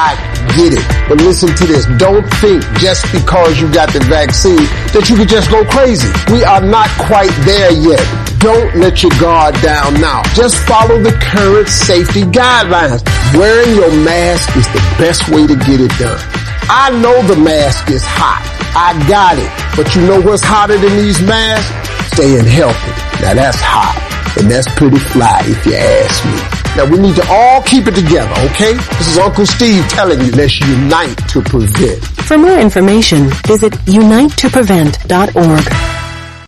I get it. But listen to this. Don't think just because you got the vaccine that you can just go crazy. We are not quite there yet. Don't let your guard down now. Just follow the current safety guidelines. Wearing your mask is the best way to get it done. I know the mask is hot. I got it. But you know what's hotter than these masks? Staying healthy. Now that's hot. And that's pretty fly if you ask me. Now we need to all keep it together, okay? This is Uncle Steve telling you, let's unite to prevent. For more information, visit unitetoprevent.org.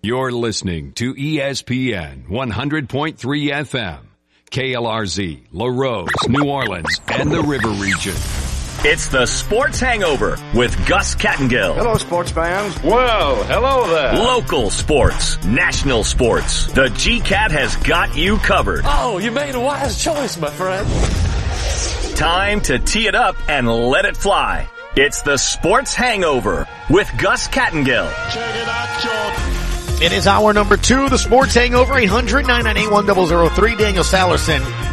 You're listening to ESPN 100.3 FM, KLRZ, Larose, New Orleans, and the River Region. It's the Sports Hangover with Gus Kattengell. Hello, sports fans. Well, hello there. Local sports, national sports. The GCAT has got you covered. Oh, you made a wise choice, my friend. Time to tee it up and let it fly. It's the Sports Hangover with Gus Kattengell. Check it out, George. It is hour number two, the Sports Hangover, 800 998 Daniel Sallerson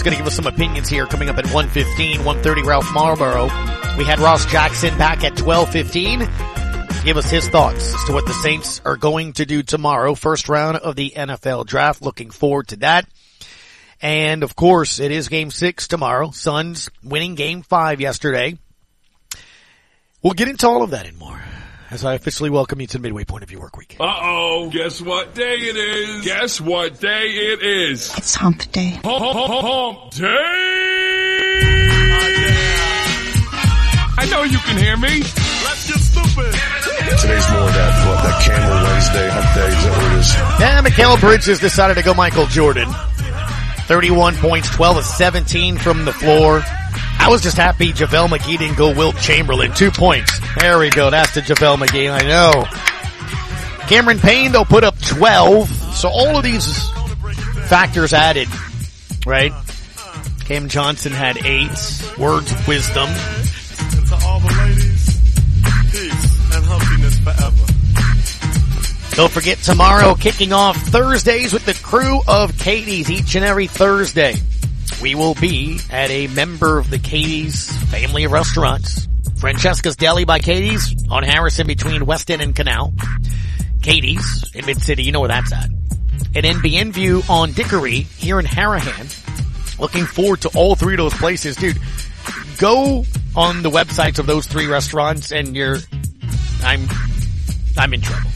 is going to give us some opinions here coming up at 115, 130 Ralph Malbrough. We had Ross Jackson back at 1215. Give us his thoughts as to what the Saints are going to do tomorrow. First round of the NFL draft. Looking forward to that. And of course, it is game six tomorrow. Suns winning game five yesterday. We'll get into all of that and more as I officially welcome you to the midway point of your work week. Uh oh, guess what day it is? Guess what day it is? It's hump day. Hump, hump, hump day! I know you can hear me. Let's get stupid. Today's more that, what, that Camel Wednesday, hump day, is that what it is? Yeah, Mikal Bridges decided to go Michael Jordan. 31 points, 12 of 17 from the floor. I was just happy JaVale McGee didn't go Wilt Chamberlain. Two points. There we go. That's the JaVale McGee. I know. Cameron Payne, they'll put up 12. So all of these factors added, right? Cam Johnson had eight. Words of wisdom. Don't forget tomorrow kicking off Thursdays with the crew of Katie's each and every Thursday we will be at a member of the Katie's family of restaurants. Francesca's Deli by Katie's on Harrison between West End and Canal. Katie's in Mid-City, you know where that's at. And NBN View on Dickory here in Harahan. Looking forward to all three of those places. Dude, go on the websites of those three restaurants and you're, I'm, I'm in trouble.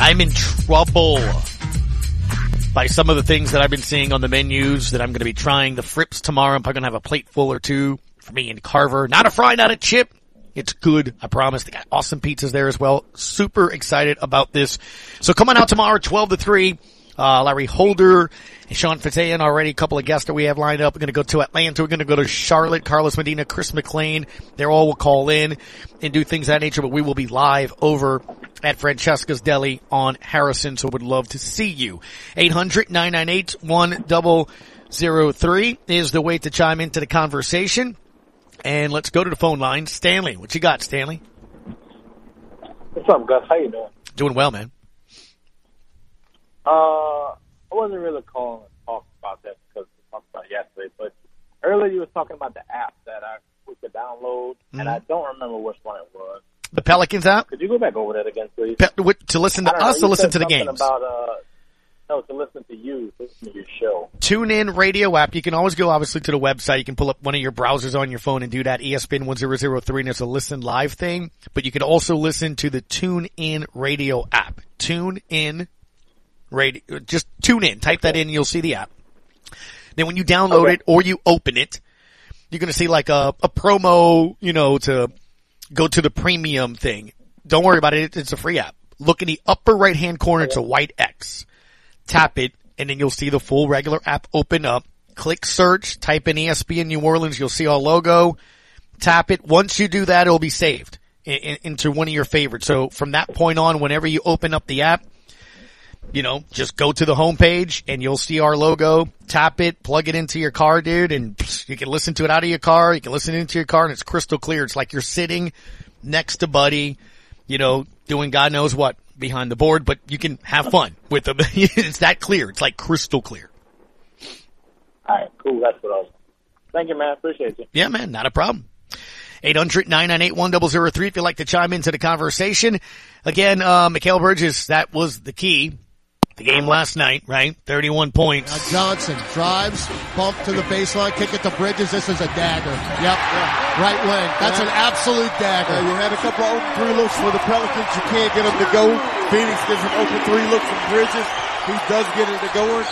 I'm in trouble by some of the things that I've been seeing on the menus that I'm going to be trying. The Frips tomorrow. I'm probably going to have a plate full or two for me and Carver. Not a fry, not a chip. It's good. I promise. They got awesome pizzas there as well. Super excited about this. So come on out tomorrow, 12 to 3. Uh, Larry Holder Sean Fatayan already. A couple of guests that we have lined up. We're going to go to Atlanta. We're going to go to Charlotte. Carlos Medina, Chris McLean. They're all will call in and do things that nature, but we will be live over at Francesca's Deli on Harrison. So would love to see you. 800-998-1003 is the way to chime into the conversation. And let's go to the phone line. Stanley, what you got, Stanley? What's up, Gus? How you doing? Doing well, man. Uh, I wasn't really calling to talk about that because we talked about it yesterday, but earlier you was talking about the app that I we could download, Mm-hmm. and I don't remember which one it was. The Pelicans app? Could you go back over that again, please? Pe- what- to listen to know, us you or listen to the games? About uh, no, to listen to you, listen to your show. Tune in radio app. You can always go obviously to the website. You can pull up one of your browsers on your phone and do that. ESPN 1003 and there's a listen live thing, but you can also listen to the Tune In radio app. Tune In radio, just tune in, type that in and you'll see the app. Then when you download Okay. it or you open it, you're going to see like a, a promo, you know, to go to the premium thing. Don't worry about it. It's a free app. Look in the upper right hand corner. It's a white X tap it, and then you'll see the full regular app open up. Click search, type in ESPN New Orleans, you'll see our logo. Tap it. Once you do that, it'll be saved in, in, into one of your favorites. So from that point on, whenever you open up the app, you know, just go to the homepage and you'll see our logo. Tap it, plug it into your car, dude, and you can listen to it out of your car. You can listen into your car, and it's crystal clear. It's like you're sitting next to Buddy, you know, doing God knows what behind the board, but you can have fun with them. it's that clear. It's like crystal clear. All right, cool. That's what I was. Thank you, man. Appreciate you. Yeah, man, not a problem. 800-998-1003 if you'd like to chime into the conversation. Again, uh, Mikal Bridges, that was the key. The game last night, right? 31 points. Now Johnson drives, bump to the baseline, kick it to Bridges. This is a dagger. Yep. Right wing. That's an absolute dagger. Uh, you had a couple of open three looks for the Pelicans. You can't get them to go. Phoenix gets an open three look from Bridges. He does get it to going.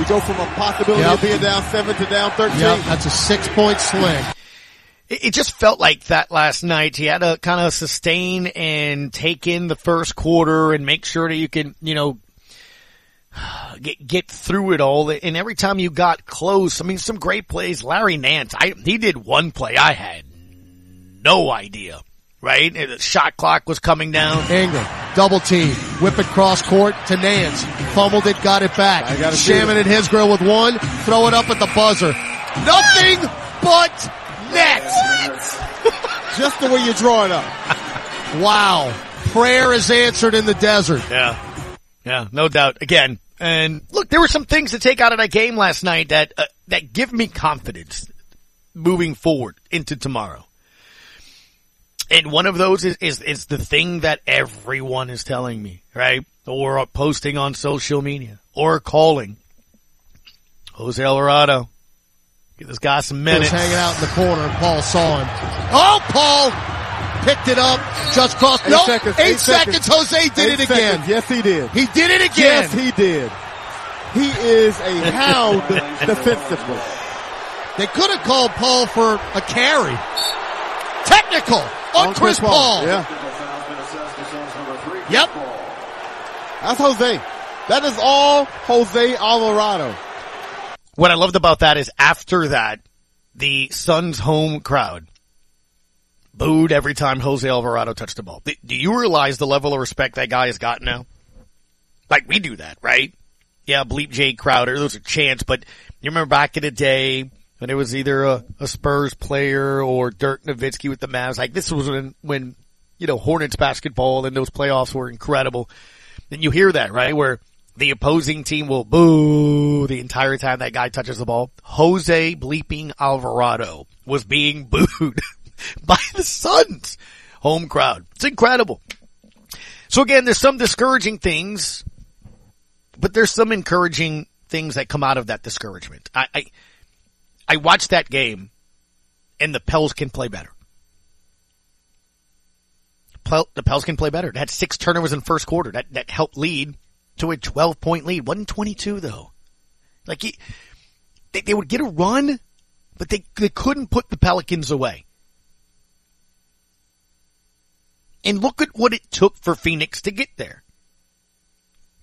You go from a possibility Yep. of being down seven to down 13. Yep. That's a six point swing. It, it just felt like that last night. He had to kind of sustain and take in the first quarter and make sure that you can, you know, get get through it all. And every time you got close, I mean, some great plays. Larry Nance, I he did one play I had no idea. Right, And the shot clock was coming down. Ingram, double team, whip it cross court to Nance. Fumbled it, got it back. I gotta see Shaman it. and his grill with one, throw it up at the buzzer. Nothing but net. Just the way you draw it up. Wow. Prayer is answered in the desert. Yeah. Yeah, no doubt. Again, and look, there were some things to take out of that game last night that uh, that give me confidence moving forward into tomorrow. And one of those is, is is the thing that everyone is telling me, right? Or posting on social media, or calling. Jose Alvarado, give this guy some He was minutes. hanging out in the corner Paul saw him. Oh, Paul picked it up, just crossed. Eight No, seconds, eight eight seconds. seconds. Jose did Eight it again. seconds. Yes, he did. He did it again. Yes, he did. He is a hound defensively. They could have called Paul for a carry. Technical on, Chris, Paul. Yeah. Yep. That's Jose. That is all Jose Alvarado. What I loved about that is after that, the Suns home crowd booed every time Jose Alvarado touched the ball. Do you realize the level of respect that guy has got now? Like we do that, right? Yeah, bleep Jae Crowder, those a chance, but you remember back in the day when it was either a, a Spurs player or Dirk Nowitzki with the Mavs, like this was when, when, you know, Hornets basketball and those playoffs were incredible. And you hear that, right? Where the opposing team will boo the entire time that guy touches the ball. Jose bleeping Alvarado was being booed by the Suns home crowd. It's incredible. So again, there's some discouraging things, but there's some encouraging things that come out of that discouragement. I, I, I watched that game and the Pels can play better. The Pels can play better. They had six turnovers in first quarter. That, that helped lead to a 12 point lead. Wasn't 22 though. Like he, they, they would get a run, but they, they couldn't put the Pelicans away. And look at what it took for Phoenix to get there.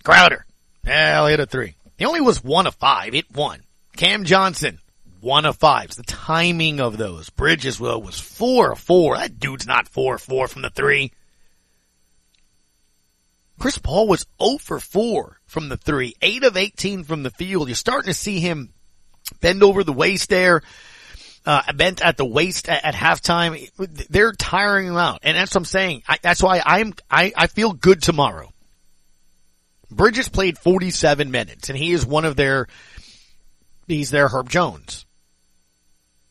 Crowder. Well, hit a three. He only was one of five. It won. Cam Johnson, one of fives. The timing of those. Bridges well, was four of four. That dude's not four of four from the three. Chris Paul was 0 for 4 from the three, 8 of 18 from the field. You're starting to see him bend over the waist there, uh, bent at the waist at, at halftime. They're tiring him out. And that's what I'm saying. I, that's why I'm, I, I feel good tomorrow. Bridges played 47 minutes and he is one of their, he's their Herb Jones.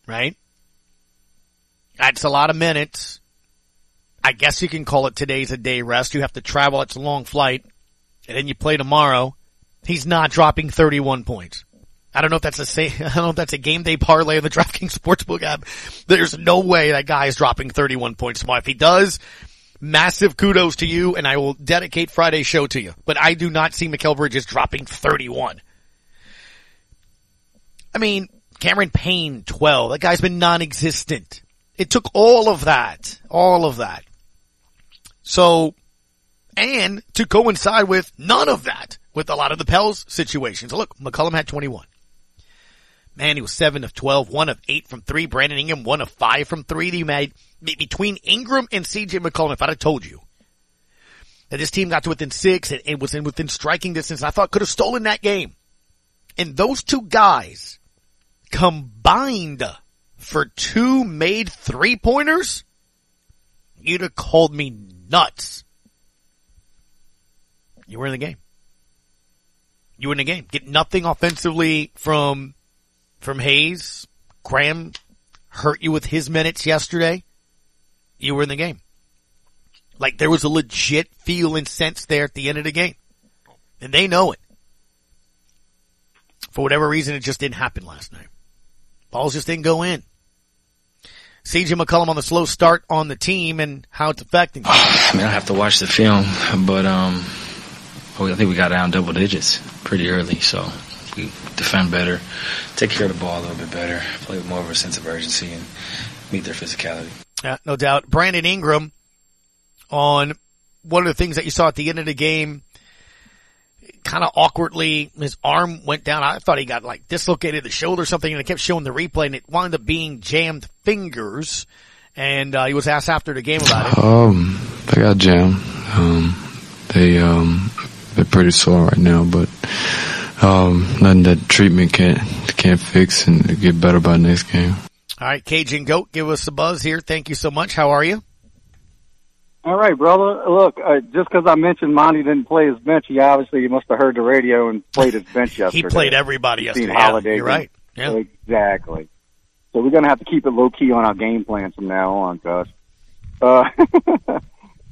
Right? That's a lot of minutes. I guess you can call it today's a day rest. You have to travel. It's a long flight and then you play tomorrow. He's not dropping 31 points. I don't know if that's a say, I don't know if that's a game day parlay of the DraftKings Sportsbook app. There's no way that guy is dropping 31 points tomorrow. If he does, massive kudos to you and I will dedicate Friday's show to you. But I do not see Mikal Bridges dropping 31. I mean, Cameron Payne, 12. That guy's been non-existent. It took all of that, all of that. So, and to coincide with none of that with a lot of the Pels situations. Look, McCollum had 21. Man, he was 7 of 12, 1 of 8 from 3. Brandon Ingram, 1 of 5 from 3. He made between Ingram and CJ McCollum, if I'd have told you that this team got to within 6 and, and was in within striking distance, I thought could have stolen that game. And those two guys combined for two made three pointers, you'd have called me nuts. You were in the game. You were in the game. Get nothing offensively from, from Hayes. Graham hurt you with his minutes yesterday, you were in the game. Like there was a legit feel and sense there at the end of the game. And they know it. For whatever reason, it just didn't happen last night. Balls just didn't go in. CJ McCollum on the slow start on the team and how it's affecting. I mean, I have to watch the film, but um, I think we got down double digits pretty early, so we defend better, take care of the ball a little bit better, play with more of a sense of urgency, and meet their physicality. Yeah, no doubt. Brandon Ingram on one of the things that you saw at the end of the game kind of awkwardly, his arm went down. I thought he got like dislocated the shoulder or something and it kept showing the replay and it wound up being jammed fingers. And, uh, he was asked after the game about it. Um, they got jammed. Um, they, um, they're pretty sore right now, but, um, nothing that treatment can't, can't fix and get better by next game. All right. Cajun Goat, give us a buzz here. Thank you so much. How are you? All right, brother. Look, uh, just because I mentioned Monty didn't play his bench, he obviously must have heard the radio and played his bench yesterday. he played everybody Seen yesterday. Holiday. You're right. Yeah. Exactly. So we're gonna have to keep it low key on our game plan from now on, Gus. Uh,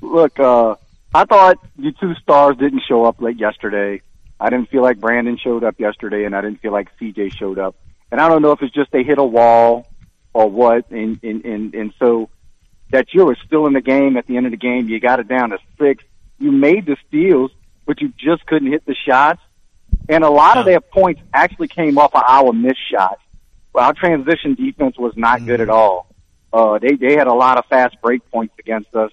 look, uh, I thought your two stars didn't show up late yesterday. I didn't feel like Brandon showed up yesterday, and I didn't feel like CJ showed up. And I don't know if it's just they hit a wall or what, and and and, and so that you were still in the game at the end of the game. You got it down to six. You made the steals, but you just couldn't hit the shots. And a lot of their points actually came off of our missed shots. Well, our transition defense was not good at all. Uh, they, they had a lot of fast break points against us.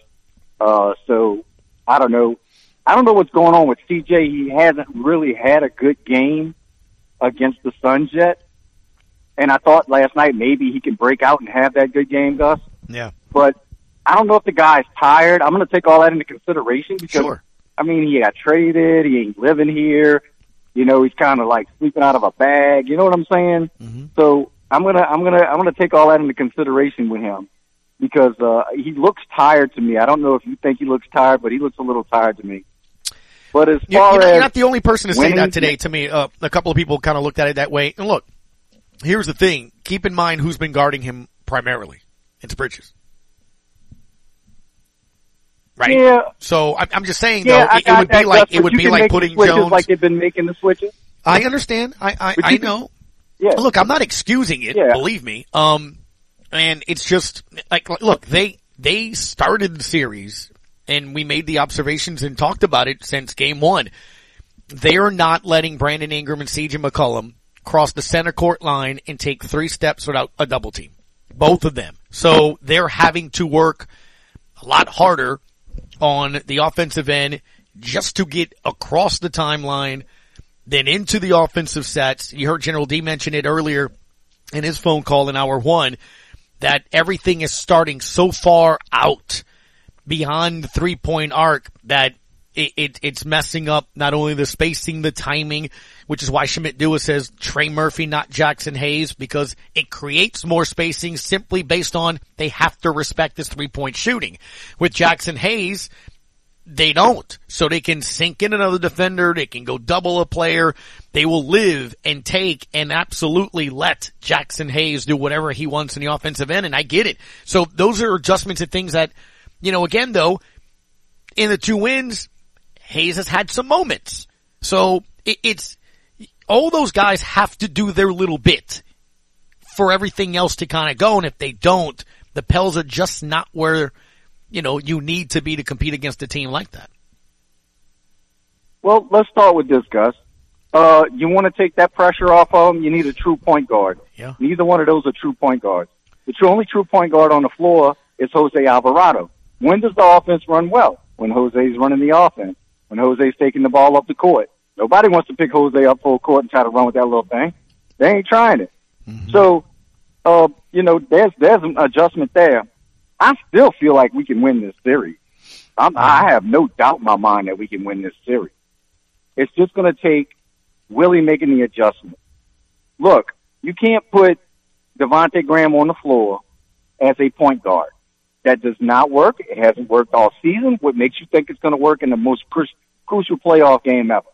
Uh, so I don't know. I don't know what's going on with CJ. He hasn't really had a good game against the Suns yet. And I thought last night maybe he can break out and have that good game, Gus. Yeah. But I don't know if the guy's tired. I'm going to take all that into consideration because, Sure. I mean, he got traded. He ain't living here. You know, he's kind of like sleeping out of a bag. You know what I'm saying? So I'm gonna, I'm gonna, I'm gonna take all that into consideration with him because uh, he looks tired to me. I don't know if you think he looks tired, but he looks a little tired to me. But as You're, far you're not, as you're not the only person to say that today to me. Uh, a couple of people kind of looked at it that way. And look, here's the thing. Keep in mind who's been guarding him primarily. It's Bridges. Right? Yeah. So I'm, I'm just saying yeah, though, I it, it would that, be like, it would be like putting Jones. like they've been making the switches. I understand. I, I, I can- know. Yeah. Look, I'm not excusing it. Yeah. Believe me. Um, and it's just like, look, they they started the series, and we made the observations and talked about it since game one. They are not letting Brandon Ingram and CJ McCollum cross the center court line and take three steps without a double team. Both of them. So they're having to work a lot harder on the offensive end just to get across the timeline, then into the offensive sets. You heard General D mention it earlier in his phone call in hour one that everything is starting so far out beyond the three point arc that it, it, it's messing up not only the spacing, the timing, which is why Schmidt Dua says Trey Murphy, not Jaxson Hayes, because it creates more spacing simply based on they have to respect this three point shooting. With Jaxson Hayes, they don't. So they can sink in another defender. They can go double a player. They will live and take and absolutely let Jaxson Hayes do whatever he wants in the offensive end. And I get it. So those are adjustments and things that, you know, again though, in the two wins, Hayes has had some moments. So it, it's, all those guys have to do their little bit for everything else to kind of go. And if they don't, the Pels are just not where, you know, you need to be to compete against a team like that. Well, let's start with this, Gus. Uh, you want to take that pressure off of them, you need a true point guard. Yeah. Neither one of those are true point guards. The true, only true point guard on the floor is Jose Alvarado. When does the offense run well? When Jose's running the offense. When Jose's taking the ball up the court. Nobody wants to pick Jose up full court and try to run with that little thing. They ain't trying it. So, uh, you know, there's, there's an adjustment there. I still feel like we can win this series. I'm, I have no doubt in my mind that we can win this series. It's just going to take Willie making the adjustment. Look, you can't put Devonte' Graham on the floor as a point guard. That does not work. It hasn't worked all season. What makes you think it's going to work in the most cru- crucial playoff game ever?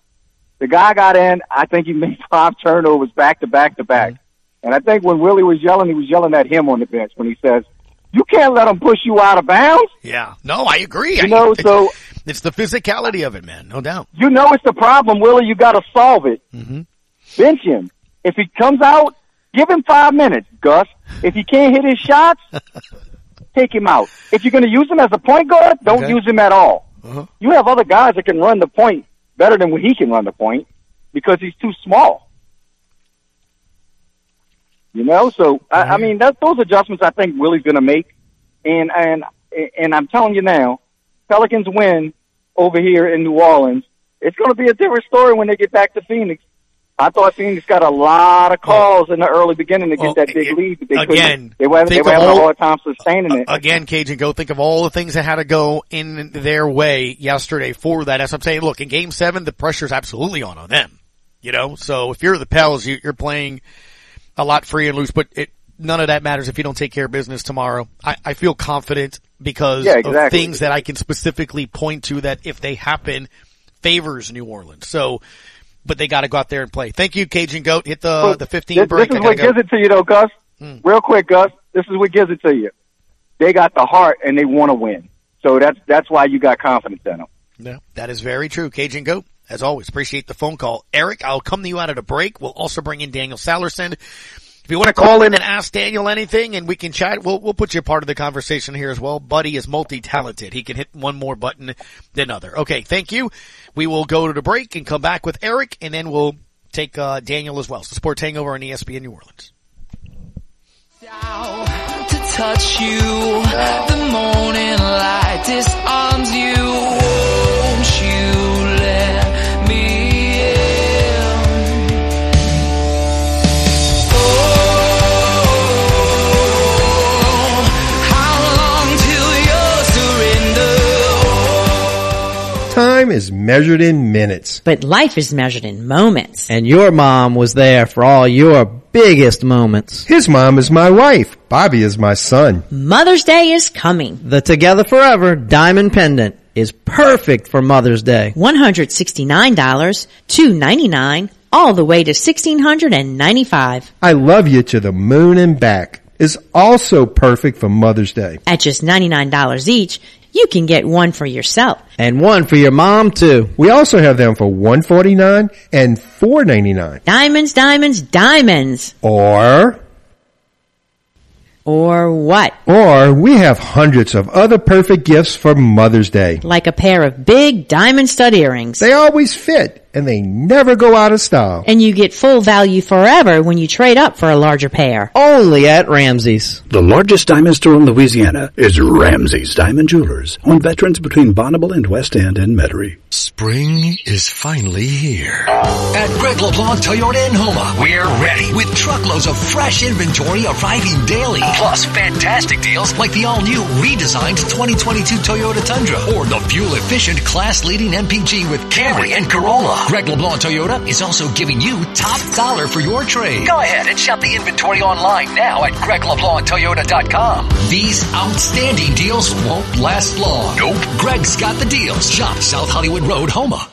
The guy got in. I think he made five turnovers back to back to back. And I think when Willie was yelling, he was yelling at him on the bench when he says, "You can't let them push you out of bounds." Yeah. No, I agree. You I- know, so It's the physicality of it, man. No doubt. you know it's the problem, Willie. You got to solve it. Mm-hmm. Bench him. If he comes out, give him five minutes, Gus. If he can't hit his shots, take him out. If you're going to use him as a point guard, don't Okay. use him at all. Uh-huh. You have other guys that can run the point better than he can run the point because he's too small. You know, so I, I mean, that, those adjustments I think Willie's going to make, and and and I'm telling you now, Pelicans win over here in New Orleans. It's going to be a different story when they get back to Phoenix. I thought Phoenix got a lot of calls in the early beginning to get Well, that big lead, but they again. They were, they were of having a hard time sustaining it. Again, Cajun, go think of all the things that had to go in their way yesterday for that. As I'm saying, look, in game seven, the pressure's absolutely on on them. You know, so if you're the Pels, you, you're playing a lot free and loose, but it, none of that matters if you don't take care of business tomorrow. I, I feel confident because Yeah, of things that I can specifically point to that if they happen, favors New Orleans. So, but they gotta go out there and play. Thank you, Cajun Goat. Hit the, Look, the 15 this, break. This is what go. Gives it to you, though, Gus. Hmm. Real quick, Gus. This is what gives it to you. They got the heart and they want to win. So that's that's why you got confidence in them. Yeah, that is very true. Cajun Goat, as always, appreciate the phone call. Eric, I'll come to you out of the break. We'll also bring in Daniel Sallerson. If you want to call in and ask Daniel anything and we can chat, we'll, we'll put you part of the conversation here as well. Buddy is multi-talented. He can hit one more button than other. Okay, thank you. We will go to the break and come back with Eric and then we'll take, uh, Daniel as well. The Sports Hangover on ESPN New Orleans. to touch you. The morning light disarms you. Won't you let Time is measured in minutes. But life is measured in moments. And your mom was there for all your biggest moments. His mom is my wife. Bobby is my son. Mother's Day is coming. The Together Forever Diamond Pendant is perfect for Mother's Day. $169, 299, all the way to 1,695. I love you to the moon and back is also perfect for Mother's Day. At just $99 each, you can get one for yourself. And one for your mom too. We also have them for 149 and $4.99. Diamonds, diamonds, diamonds. Or, Or what? or we have hundreds of other perfect gifts for Mother's Day. Like a pair of big diamond stud earrings. They always fit and they never go out of style. And you get full value forever when you trade up for a larger pair. Only at Ramsey's. The largest diamond store in Louisiana is Ramsey's Diamond Jewelers on Veterans between Bonnabel and West End and Metairie. Spring is finally here. At Greg LeBlanc Toyota in Houma, we're ready with truckloads of fresh inventory arriving daily. Plus fantastic deals like the all-new redesigned 2022 Toyota Tundra or the fuel-efficient class-leading MPG with Camry and Corolla. Greg LeBlanc Toyota is also giving you top dollar for your trade. Go ahead and shop the inventory online now at GregLeBlancToyota.com. These outstanding deals won't last long. Nope. Greg's got the deals. Shop South Hollywood Road, Houma.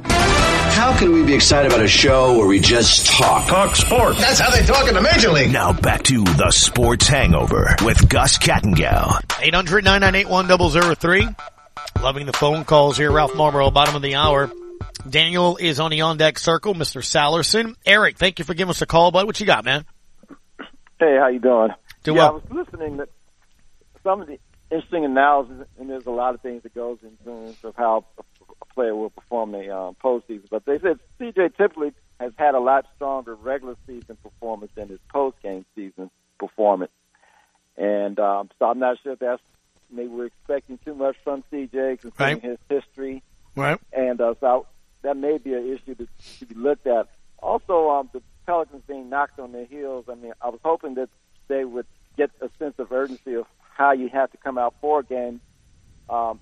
How can we be excited about a show where we just talk? Talk sports. That's how they talk in the Major League. Now back to the Sports Hangover with Gus Kattengell. 800-998-1003. Loving the phone calls here. Ralph Malbrough, bottom of the hour. Daniel is on the on-deck circle. Mr. Sallerson. Eric, thank you for giving us a call, bud. What you got, man? Hey, how you doing? Do yeah, well. I was listening to some of the interesting analysis, and there's a lot of things that goes in terms of how a a player will perform in the um, postseason. But they said CJ typically has had a lot stronger regular season performance than his post-game season performance, and um, so I'm not sure if that's maybe we're expecting too much from CJ considering Right. his history Right. and uh, so that may be an issue to, to be looked at. Also, um, the Pelicans being knocked on their heels. I mean, I was hoping that they would get a sense of urgency of how you have to come out for a game. Um,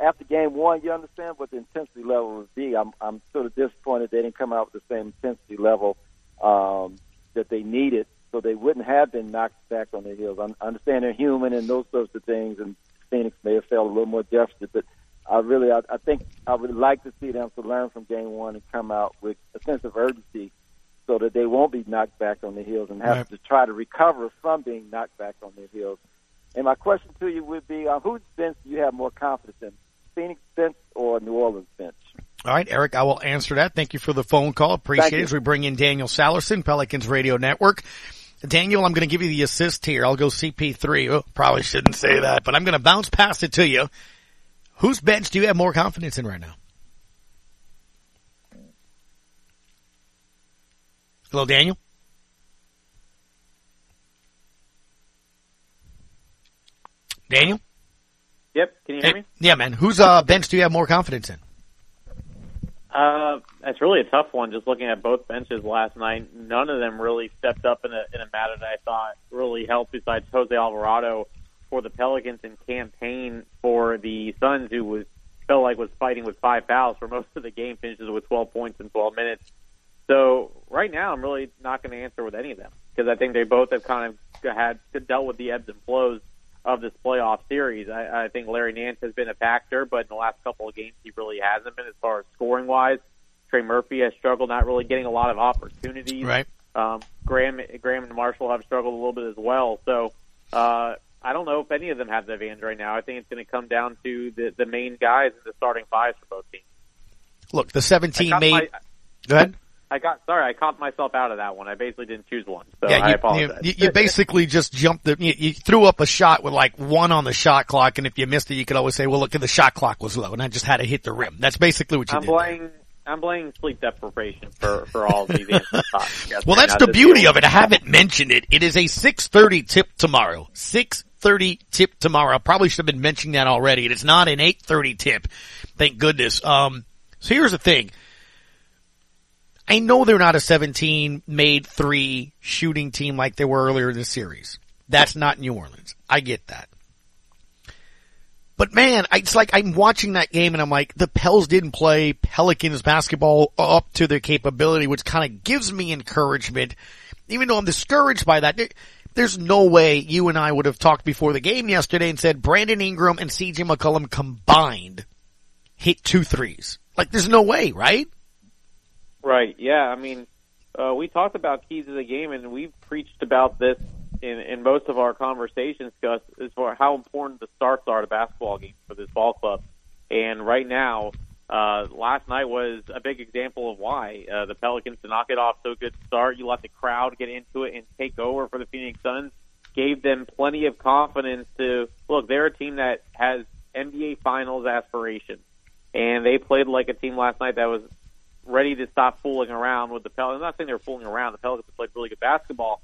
after game one, you understand what the intensity level would be. I'm, I'm sort of disappointed they didn't come out with the same intensity level um, that they needed, so they wouldn't have been knocked back on their heels. I understand they're human and those sorts of things, and Phoenix may have felt a little more deficit, but I really, I, I think I would like to see them to learn from game one and come out with a sense of urgency so that they won't be knocked back on their heels and have Right. to try to recover from being knocked back on their heels. And my question to you would be, uh, whose bench do you have more confidence in, Phoenix bench or New Orleans bench? All right, Eric, I will answer that. Thank you for the phone call. Appreciate it as we bring in Daniel Sallerson, Pelicans Radio Network. Daniel, I'm going to give you the assist here. I'll go CP3. Oh, probably shouldn't say that, but I'm going to bounce past it to you. Whose bench do you have more confidence in right now? Hello, Daniel? Daniel? Yep. Can you hear me? Yeah, man. Whose uh, bench do you have more confidence in? Uh, that's really a tough one. Just looking at both benches last night, none of them really stepped up in a in a matter that I thought really helped. Besides Jose Alvarado for the Pelicans and Cam Payne for the Suns, who was felt like was fighting with five fouls for most of the game, finishes with 12 points in 12 minutes. So right now, I'm really not going to answer with any of them because I think they both have kind of had dealt with the ebbs and flows of this playoff series. I, I think Larry Nance has been a factor, but in the last couple of games, he really hasn't been as far as scoring wise. Trey Murphy has struggled, not really getting a lot of opportunities. Right. Um, Graham, Graham and Marshall have struggled a little bit as well. So uh, I don't know if any of them have the advantage right now. I think it's going to come down to the the main guys in the starting fives for both teams. Look, the 17 got made. my- Go ahead. I got sorry, I caught myself out of that one. I basically didn't choose one, so yeah, I you, apologize. you, you basically just jumped the, you, you threw up a shot with like one on the shot clock, and if you missed it, you could always say, well, look, the shot clock was low, and I just had to hit the rim. That's basically what you I'm did. blaming I'm blaming sleep deprivation for for all these Well, that's the beauty of it. I haven't mentioned it. It is a 6.30 tip tomorrow. 6.30 tip tomorrow. I probably should have been mentioning that already. It is not an 8.30 tip. Thank goodness. Um, so here's the thing. I know they're not a 17 made three shooting team like they were earlier in the series. That's not New Orleans. I get that. But man, it's like I'm watching that game and I'm like, the Pels didn't play Pelicans basketball up to their capability, which kind of gives me encouragement. Even though I'm discouraged by that, there's no way you and I would have talked before the game yesterday and said Brandon Ingram and CJ McCollum combined hit two threes. Like there's no way, right? Right. Yeah. I mean, uh, we talked about keys of the game, and we've preached about this in, in most of our conversations, Gus, as far how important the starts are to basketball games for this ball club. And right now, uh, last night was a big example of why uh, the Pelicans to knock it off so good start. You let the crowd get into it and take over for the Phoenix Suns. Gave them plenty of confidence to look. They're a team that has NBA Finals aspirations, and they played like a team last night that was ready to stop fooling around with the Pelicans. I'm not saying they were fooling around. The Pelicans have played really good basketball,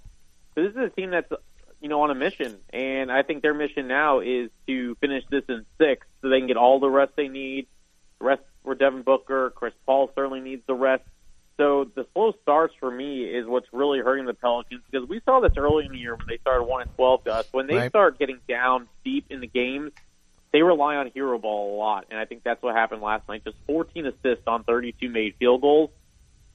but this is a team that's you know on a mission, and I think their mission now is to finish this in six, so they can get all the rest they need. The rest for Devin Booker, Chris Paul certainly needs the rest. So the slow starts for me is what's really hurting the Pelicans because we saw this early in the year when they started one and twelve. Gus, when they Right. start getting down deep in the games, they rely on hero ball a lot, and I think that's what happened last night. Just 14 assists on 32 made field goals.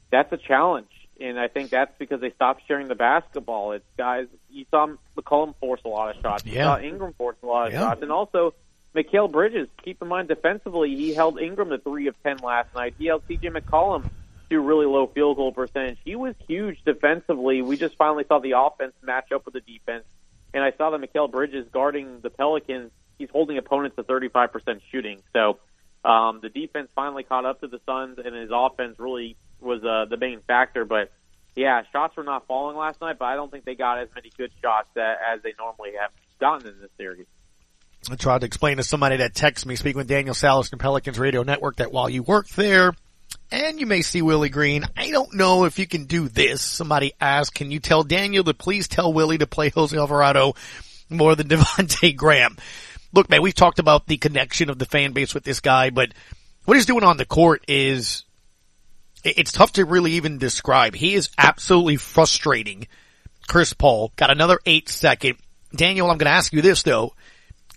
That's a challenge, and I think that's because they stopped sharing the basketball. It's guys you saw McCollum force a lot of shots. You Yeah. saw Ingram force a lot of Yeah. shots, and also Mikal Bridges. Keep in mind defensively, he held Ingram to three of 10 last night. He held CJ McCollum to really low field goal percentage. He was huge defensively. We just finally saw the offense match up with the defense. And I saw that Mikal Bridges guarding the Pelicans. He's holding opponents to 35% shooting. So um, the defense finally caught up to the Suns, and his offense really was uh, the main factor. But yeah, shots were not falling last night, but I don't think they got as many good shots that, as they normally have gotten in this series. I tried to explain to somebody that texted me, speaking with Daniel Salas from Pelicans Radio Network, that while you work there, and you may see Willie Green, I don't know if you can do this. Somebody asked, can you tell Daniel to please tell Willie to play Jose Alvarado more than Devonte' Graham? Look, man, we've talked about the connection of the fan base with this guy, but what he's doing on the court is it's tough to really even describe. He is absolutely frustrating Chris Paul, got another eight second. Daniel, I'm going to ask you this though.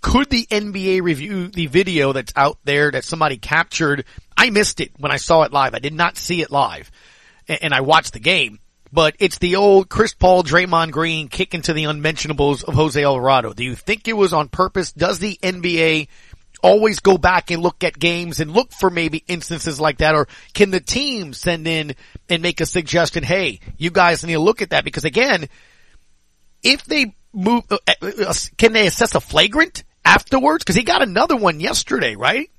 Could the NBA review the video that's out there that somebody captured? I missed it when I saw it live. I did not see it live and, I watched the game, but it's the old Chris Paul, Draymond Green kick into the unmentionables of Jose Alvarado. Do you think it was on purpose? Does the NBA always go back and look at games and look for maybe instances like that? Or can the team send in and make a suggestion? Hey, you guys need to look at that because again, if they move, uh, uh, can they assess a flagrant afterwards? Cause he got another one yesterday, right?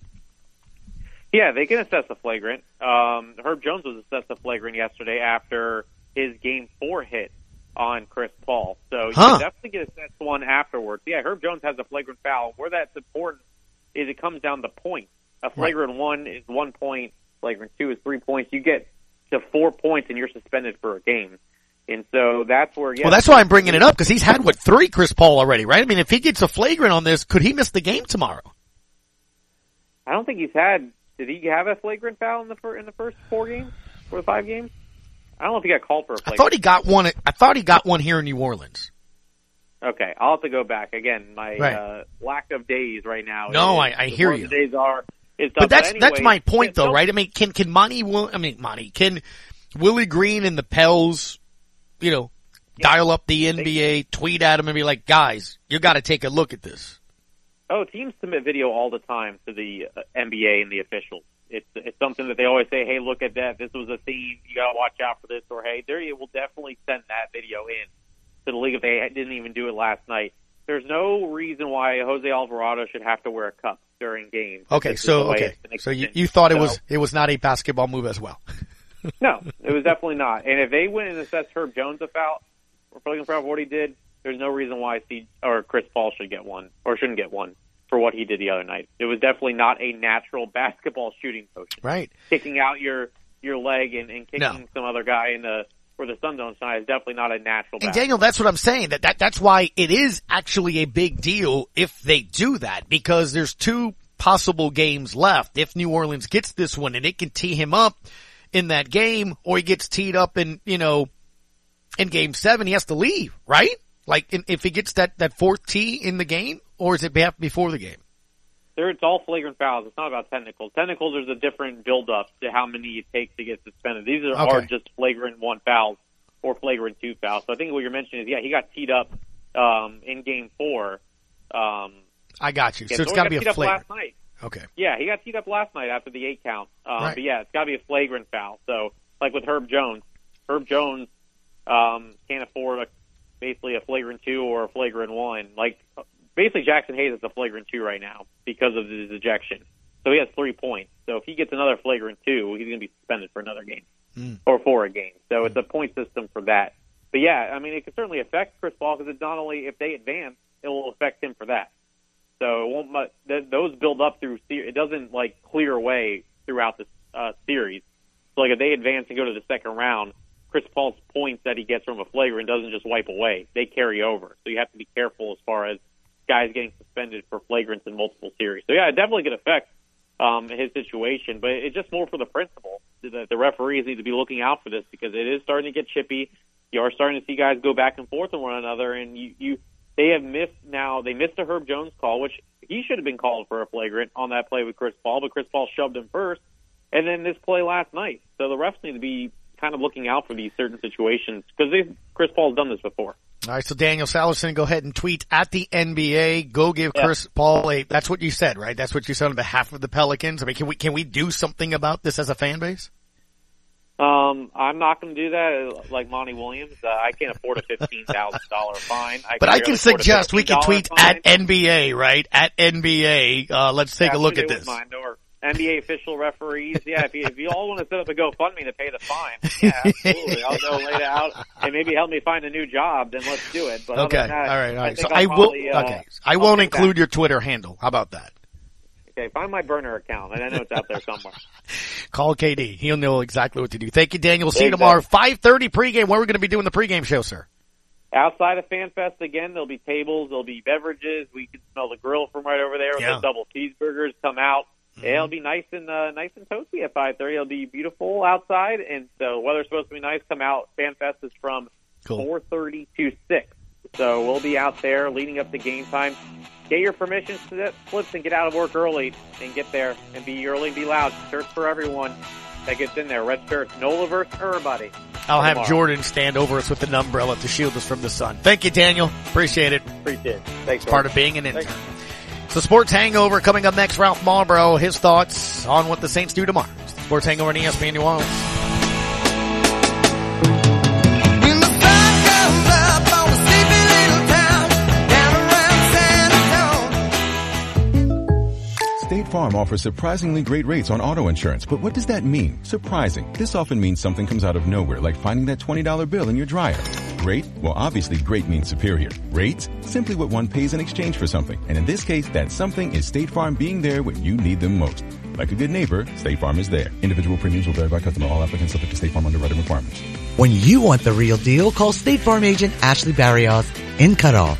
Yeah, they can assess a flagrant. Um, Herb Jones was assessed a flagrant yesterday after his game four hit on Chris Paul. So you Huh. definitely get assessed one afterwards. Yeah, Herb Jones has a flagrant foul. Where that's important is it comes down to points. A flagrant one is one point, flagrant two is three points. You get to four points and you're suspended for a game. And so that's where, yeah. Well, that's why I'm bringing it up because he's had what three Chris Paul already, right? I mean, if he gets a flagrant on this, could he miss the game tomorrow? I don't think he's had. Did he have a flagrant foul in the fir- in the first four games or the five games? I don't know if he got called for a I flagrant. thought he got one. I thought he got one here in New Orleans. Okay, I'll have to go back again. My Right. uh, lack of days right now. No, is- I- I hear you. Days are. It's But that's anyway, that's my point, though, right? I mean, can can Monty? Will I mean, Monty can Willie Green and the Pels, you know, dial up the NBA, tweet at him, and be like, guys, you got to take a look at this. Oh, teams submit video all the time to the uh, NBA and the officials. It's it's something that they always say, "Hey, look at that. This was a theme. You got to watch out for this." Or, "Hey, there you will definitely send that video in to the league if they didn't even do it last night." There's no reason why Jose Alvarado should have to wear a cup during games. Okay, so okay, so you, you thought it So- was it was not a basketball move as well. No, it was definitely not. And if they went and assessed Herb Jones a foul or foul for what he did, there's no reason why C or Chris Paul should get one or shouldn't get one for what he did the other night. It was definitely not a natural basketball shooting motion. Right. Kicking out your your leg and, and kicking No. some other guy in the where the sun don't shine is definitely not a natural. And. Daniel, that's what I'm saying. That, that that's why it is actually a big deal if they do that because there's two possible games left. If New Orleans gets this one and it can tee him up in that game, or he gets teed up in you know in game seven, he has to leave, right? Like in, if he gets that that fourth tee in the game, or is it before the game? There, it's all flagrant fouls. It's not about technicals. Technicals, there's a different build-up to how many it takes to get suspended. These are, are just flagrant one fouls or flagrant two fouls. So I think what you're mentioning is, yeah, he got teed up um, in game four. Um, I got you. yeah, so it's got to be a flagrant. last night. Okay. Yeah, he got teed up last night after the eight count. Um, Right. But yeah, it's got to be a flagrant foul. So like with Herb Jones, Herb Jones um, can't afford a, basically a flagrant two or a flagrant one. Like basically Jaxson Hayes is a flagrant two right now because of his ejection. So he has three points. So if he gets another flagrant two, he's going to be suspended for another game Hmm. or for a game. So it's a point system for that. But yeah, I mean, it could certainly affect Chris Paul because it's not only if they advance, it will affect him for that. So it won't. mu- Th- those build up through. It doesn't like clear away throughout the uh, series. So like if they advance and go to the second round, Chris Paul's points that he gets from a flagrant doesn't just wipe away. They carry over. So you have to be careful as far as guys getting suspended for flagrants in multiple series. So yeah, it definitely could affect um, his situation, but it's just more for the principle. The, the referees need to be looking out for this because it is starting to get chippy. You are starting to see guys go back and forth on one another, and you, you they have missed now. They missed a Herb Jones call, which he should have been called for a flagrant on that play with Chris Paul, but Chris Paul shoved him first, and then this play last night. So the refs need to be kind of looking out for these certain situations because Chris Paul's done this before. All right, so Daniel Sallerson, go ahead and tweet at the NBA. Go give Chris Paul a. That's what you said, right? That's what you said on behalf of the Pelicans. I mean, can we can we do something about this as a fan base? Um, I'm not going to do that like Monty Williams. Uh, I can't afford a fifteen thousand dollar fine. I But I can suggest we can tweet fine. at NBA, right? At NBA. Uh, let's take Yeah, a look at this. Mind, or NBA official referees. Yeah, if you, if you all want to set up a GoFundMe to pay the fine, yeah, absolutely. I'll go lay it out and maybe help me find a new job. Then let's do it. But Okay, that, all right, all right. think So I'll I will. probably, uh, okay, I won't include your Twitter handle. How about that? Okay, find my burner account, and I know it's out there somewhere. Call KD. He'll know exactly what to do. Thank you, Daniel. See you tomorrow, five thirty pregame. Where we're going to be doing the pregame show, sir. Outside of FanFest again, there'll be tables, there'll be beverages. We can smell the grill from right over there. Yeah. Those double cheeseburgers come out. It'll be nice and uh, nice and toasty at five thirty. It'll be beautiful outside, and so weather's supposed to be nice. Come out. Fan Fest is from 4:30 to 6. So we'll be out there leading up to game time. Get your permission slips and get out of work early and get there and be early and be loud. Shirts for everyone that gets in there. Red shirts, Nola versus everybody. I'll have Tomorrow. Jordan stand over us with an umbrella to shield us from the sun. Thank you, Daniel. Appreciate it. Appreciate it. Thanks. Part of being an intern. So Sports Hangover coming up next. Ralph Malbrough, his thoughts on what the Saints do tomorrow. Sports Hangover on ESPN New Orleans. Farm offers surprisingly great rates on auto insurance, but what does that mean? Surprising. This often means something comes out of nowhere, like finding that $20 bill in your dryer. Great? Well, obviously great means superior. Rates? Simply what one pays in exchange for something. And in this case, that something is State Farm being there when you need them most. Like a good neighbor, State Farm is there. Individual premiums will vary by customer. All applicants subject to State Farm underwriting requirements. When you want the real deal, call State Farm agent Ashley Barrios in Cutoff.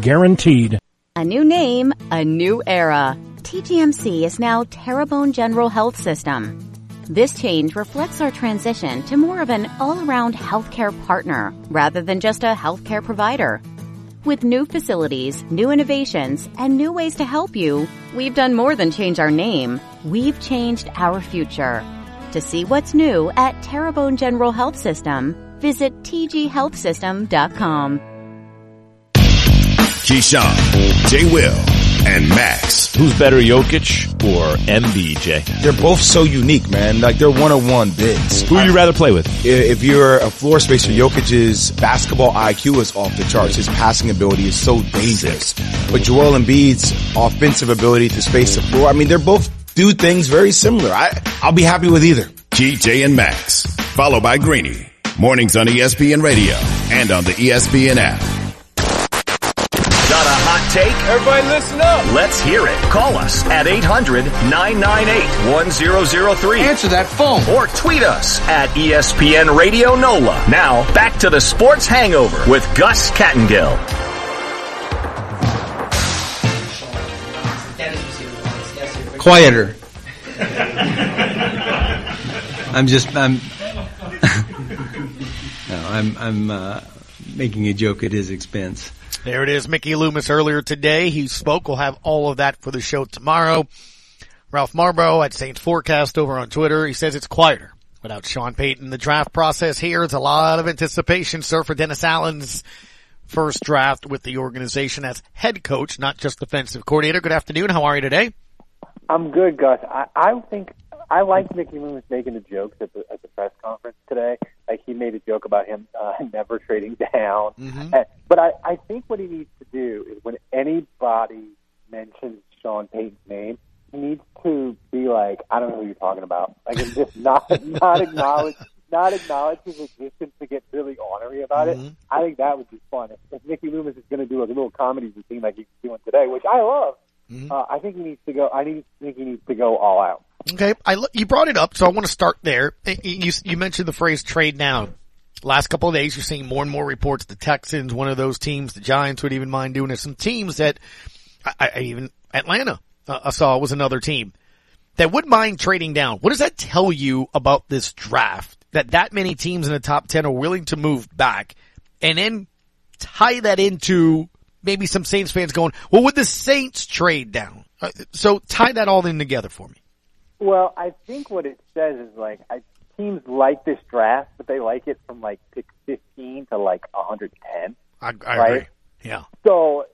guaranteed. A new name, a new era. TGMC is now Terrebonne General Health System. This change reflects our transition to more of an all-around healthcare partner rather than just a healthcare provider. With new facilities, new innovations, and new ways to help you, we've done more than change our name. We've changed our future. To see what's new at Terrebonne General Health System, visit tghealthsystem.com. Keyshawn, J. Will, and Max. Who's better, Jokic or Embiid? They're both so unique, man. Like they're one-on-one bigs. Who would you rather play with? If you're a floor spacer, Jokic's basketball IQ is off the charts. His passing ability is so dangerous. But Joel Embiid's offensive ability to space the floor, I mean, they're both do things very similar. I, I'll be happy with either. Key, J, and Max. Followed by Greeny. Mornings on ESPN Radio and on the ESPN app. Everybody listen up. Let's hear it. Call us at 800-998-1003. Answer that phone. Or tweet us at ESPN Radio NOLA. Now, back to the Sports Hangover with Gus Kattengell. Quieter. I'm just I'm no I'm I'm uh, making a joke at his expense. There it is. Mickey Loomis earlier today. He spoke. We'll have all of that for the show tomorrow. Ralph Malbrough at Saints Forecast over on Twitter. He says it's quieter without Sean Payton. The draft process here is a lot of anticipation, sir, for Dennis Allen's first draft with the organization as head coach, not just defensive coordinator. Good afternoon. How are you today? I'm good, Gus. I, I think I liked Mickey Loomis making the jokes at the at the press conference today. Like he made a joke about him uh, never trading down. Mhm. Uh, but I, I think what he needs to do is when anybody mentions Sean Payton's name, he needs to be like, I don't know who you're talking about. Like and just not not acknowledge not acknowledge his existence to get really ornery about it. I think that would be fun. If, if Mickey Loomis is going to do a little comedy routine like he's doing today, which I love, uh, I think he needs to go. I need, think he needs to go all out. Okay, I you brought it up, so I want to start there. You you mentioned the phrase "trade down." Last couple of days, you're seeing more and more reports. The Texans, one of those teams, the Giants would even mind doing it. Some teams that, I, I even Atlanta, uh, I saw was another team that would mind trading down. What does that tell you about this draft? That that many teams in the top ten are willing to move back, and then tie that into maybe some Saints fans going, "Well, would the Saints trade down?" Uh, So tie that all in together for me. Well, I think what it says is like I, teams like this draft, but they like it from like pick 15 to like 110. I, I right? agree. Yeah. So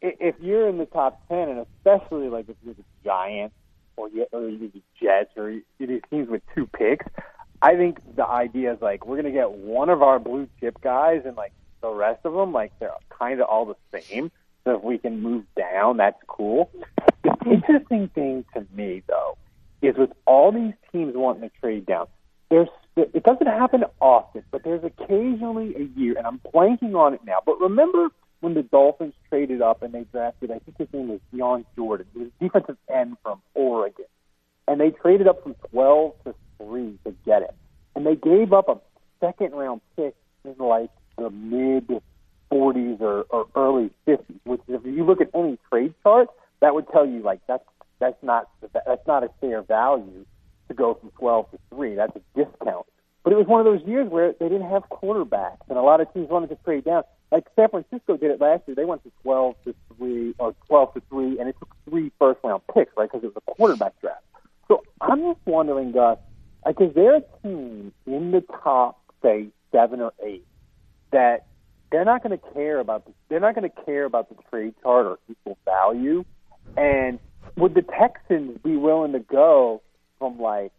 if you're in the top 10, and especially like if you're the Giants or you or you're the Jets or you- these teams with two picks, I think the idea is like we're going to get one of our blue chip guys, and like the rest of them, like they're kind of all the same. So if we can move down, that's cool. The interesting thing to me, though, is with all these teams wanting to trade down, there's it doesn't happen often, but there's occasionally a year and I'm blanking on it now. But remember when the Dolphins traded up and they drafted, I think his name was Dion Jordan. He was defensive end from Oregon. And they traded up from 12 to 3 to get him. And they gave up a second round pick in like the mid 40s or, or early 50s, which if you look at any trade chart, that would tell you like that's that's not that's not a fair value to go from 12 to 3. That's a discount. But it was one of those years where they didn't have quarterbacks, and a lot of teams wanted to trade down. Like San Francisco did it last year. They went to 12 to 3 or 12 to 3, and it took three first round picks, right? Because it was a quarterback draft. So I'm just wondering, Gus, like, is there a team in the top, say, seven or eight that they're not going to care about? The, they're not going to care about the trade chart or equal value. And would the Texans be willing to go from like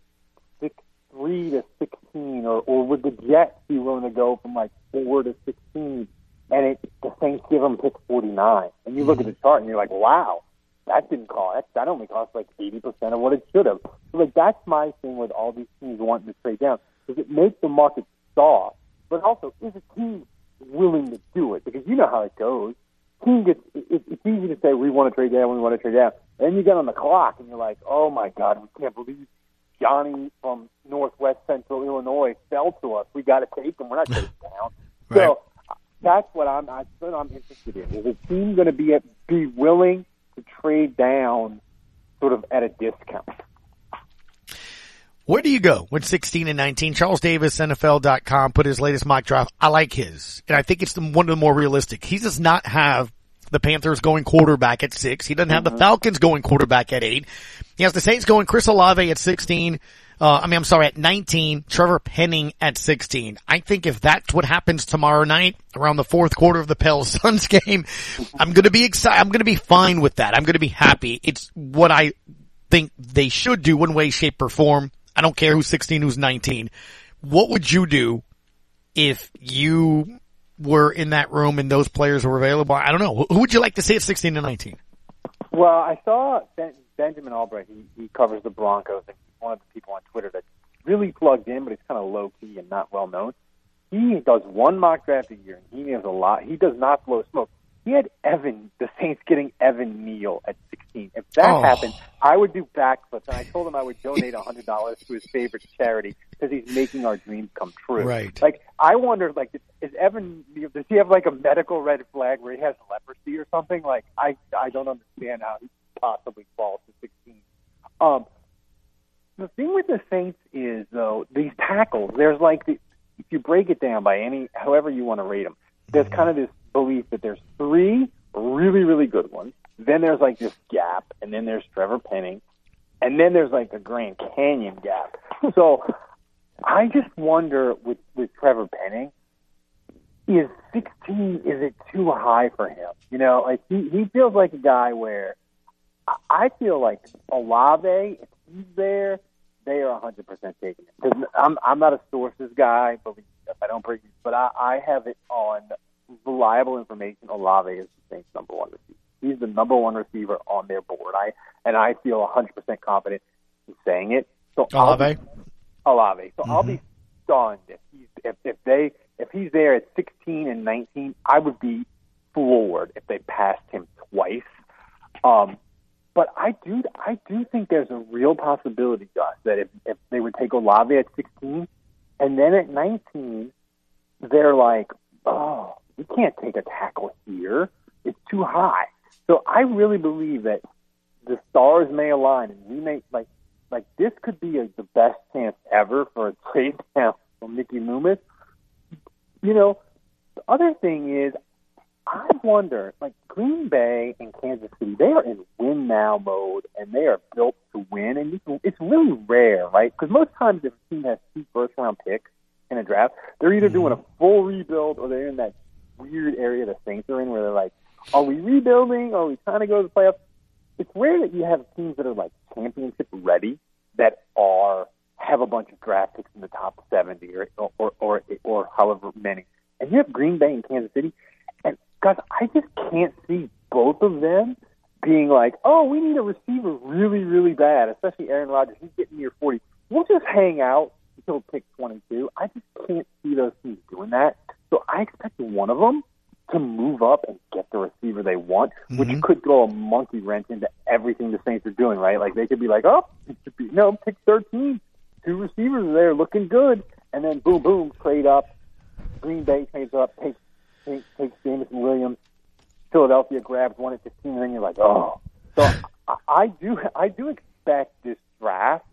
six three to sixteen, or or would the Jets be willing to go from like four to sixteen? And it, the Saints give them pick forty nine, and you look at the chart and you're like, wow, that didn't cost. That only cost like eighty percent of what it should have. So like that's my thing with all these teams wanting to trade down, because it makes the market soft, but also is a team willing to do it? Because you know how it goes. Team gets it, it's easy to say we want to trade down, we want to trade down. Then you get on the clock and you're like, oh my god, we can't believe Johnny from Northwest Central Illinois fell to us. We got to take him. We're not trading down. So that's what I'm. That's what I'm interested in. Is a team going to be be willing to trade down, sort of at a discount? Where do you go when 16 and 19? Charles Davis, NFL.com, put his latest mock draft. I like his. And I think it's the, one of the more realistic. He does not have the Panthers going quarterback at six. He doesn't have the Falcons going quarterback at eight. He has the Saints going Chris Olave at 16. Uh, I mean, I'm sorry, at 19, Trevor Penning at 16. I think if that's what happens tomorrow night around the fourth quarter of the Pels Suns game, I'm going to be excited. I'm going to be fine with that. I'm going to be happy. It's what I think they should do one way, shape, or form. I don't care who's 16, who's 19. What would you do if you were in that room and those players were available? I don't know. Who would you like to see at 16 and 19? Well, I saw ben, Benjamin Albright. He, he covers the Broncos, and he's one of the people on Twitter that's really plugged in, but he's kind of low key and not well known. He does one mock draft a year, and he knows a lot. He does not blow smoke. He had Evan, the Saints getting Evan Neal at 16. If that Oh. happened, I would do backflips, and I told him I would donate $100 to his favorite charity because he's making our dreams come true. Right. Like, I wonder, like, is Evan, does he have like a medical red flag where he has leprosy or something? Like, I, I don't understand how he possibly falls to 16. Um, the thing with the Saints is though these tackles. There's like the, if you break it down by any however you want to rate them, there's kind of this belief that there's three really really good ones. Then there's like this gap, and then there's Trevor Penning, and then there's like a Grand Canyon gap. So I just wonder with with Trevor Penning, is 16 is it too high for him? You know, like he he feels like a guy where I- feel like Olave, if he's there, they are 100% taking it. Because I'm I'm not a sources guy, but if I don't bring, but I, I have it on reliable information. Olave is the Saints' number one receiver. He's the number one receiver on their board. I and I feel 100% confident in saying it. So I'll Olave? be- Olave. So I'll be stunned if he's if, if they if he's there at 16 and 19. I would be floored if they passed him twice. Um, but I do I do think there's a real possibility, Gus, that if if they would take Olave at 16 and then at 19 they're like, oh, we can't take a tackle here. It's too high. So I really believe that the stars may align and we may like like this could be a, the best chance ever for a trade down from Mickey Loomis. You know, the other thing is I wonder, like Green Bay and Kansas City, they are in win now mode and they are built to win, and it's, it's really rare, right? Because most times if a team has two first round picks in a draft, they're either doing a mm-hmm. full rebuild or they're in that weird area the Saints are in where they're like, are we rebuilding? Are we trying to go to the playoffs? It's rare that you have teams that are like championship ready that are have a bunch of draft picks in the top seventy or or or, or however many. And you have Green Bay and Kansas City, guys, I just can't see both of them being like, oh, we need a receiver really, really bad, especially Aaron Rodgers. He's getting near 40. We'll just hang out until pick 22. I just can't see those teams doing that. So I expect one of them to move up and get the receiver they want, which Mhm. could throw a monkey wrench into everything the Saints are doing, right? Like they could be like, oh, it should be, no, pick 13, two receivers there looking good, and then boom, boom, trade up. Green Bay trades up, takes takes, takes Jameson Williams. Philadelphia grabs one at 15, and then you're like, oh. So I, I do I do expect this draft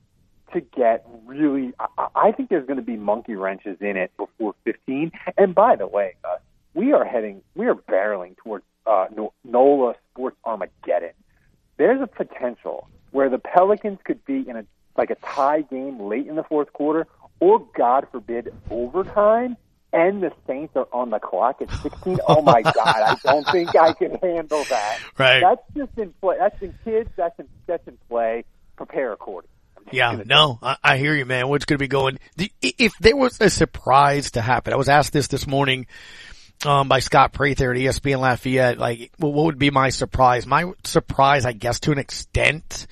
to get really. I, I think there's going to be monkey wrenches in it before 15. And by the way, uh, we are heading, we are barreling towards uh, NOLA Sports Armageddon. There's a potential where the Pelicans could be in a like a tie game late in the fourth quarter, or God forbid, overtime. And the Saints are on the clock at 16. Oh my God! I don't think I can handle that. Right. That's just in play. That's in kids. That's in that's in play. Prepare accordingly. Yeah, no, I, I hear you, man. What's going to be going? The, if there was a surprise to happen, I was asked this this morning um, by Scott Prather at ESPN Lafayette. Like, what would be my surprise? My surprise, I guess, to an extent,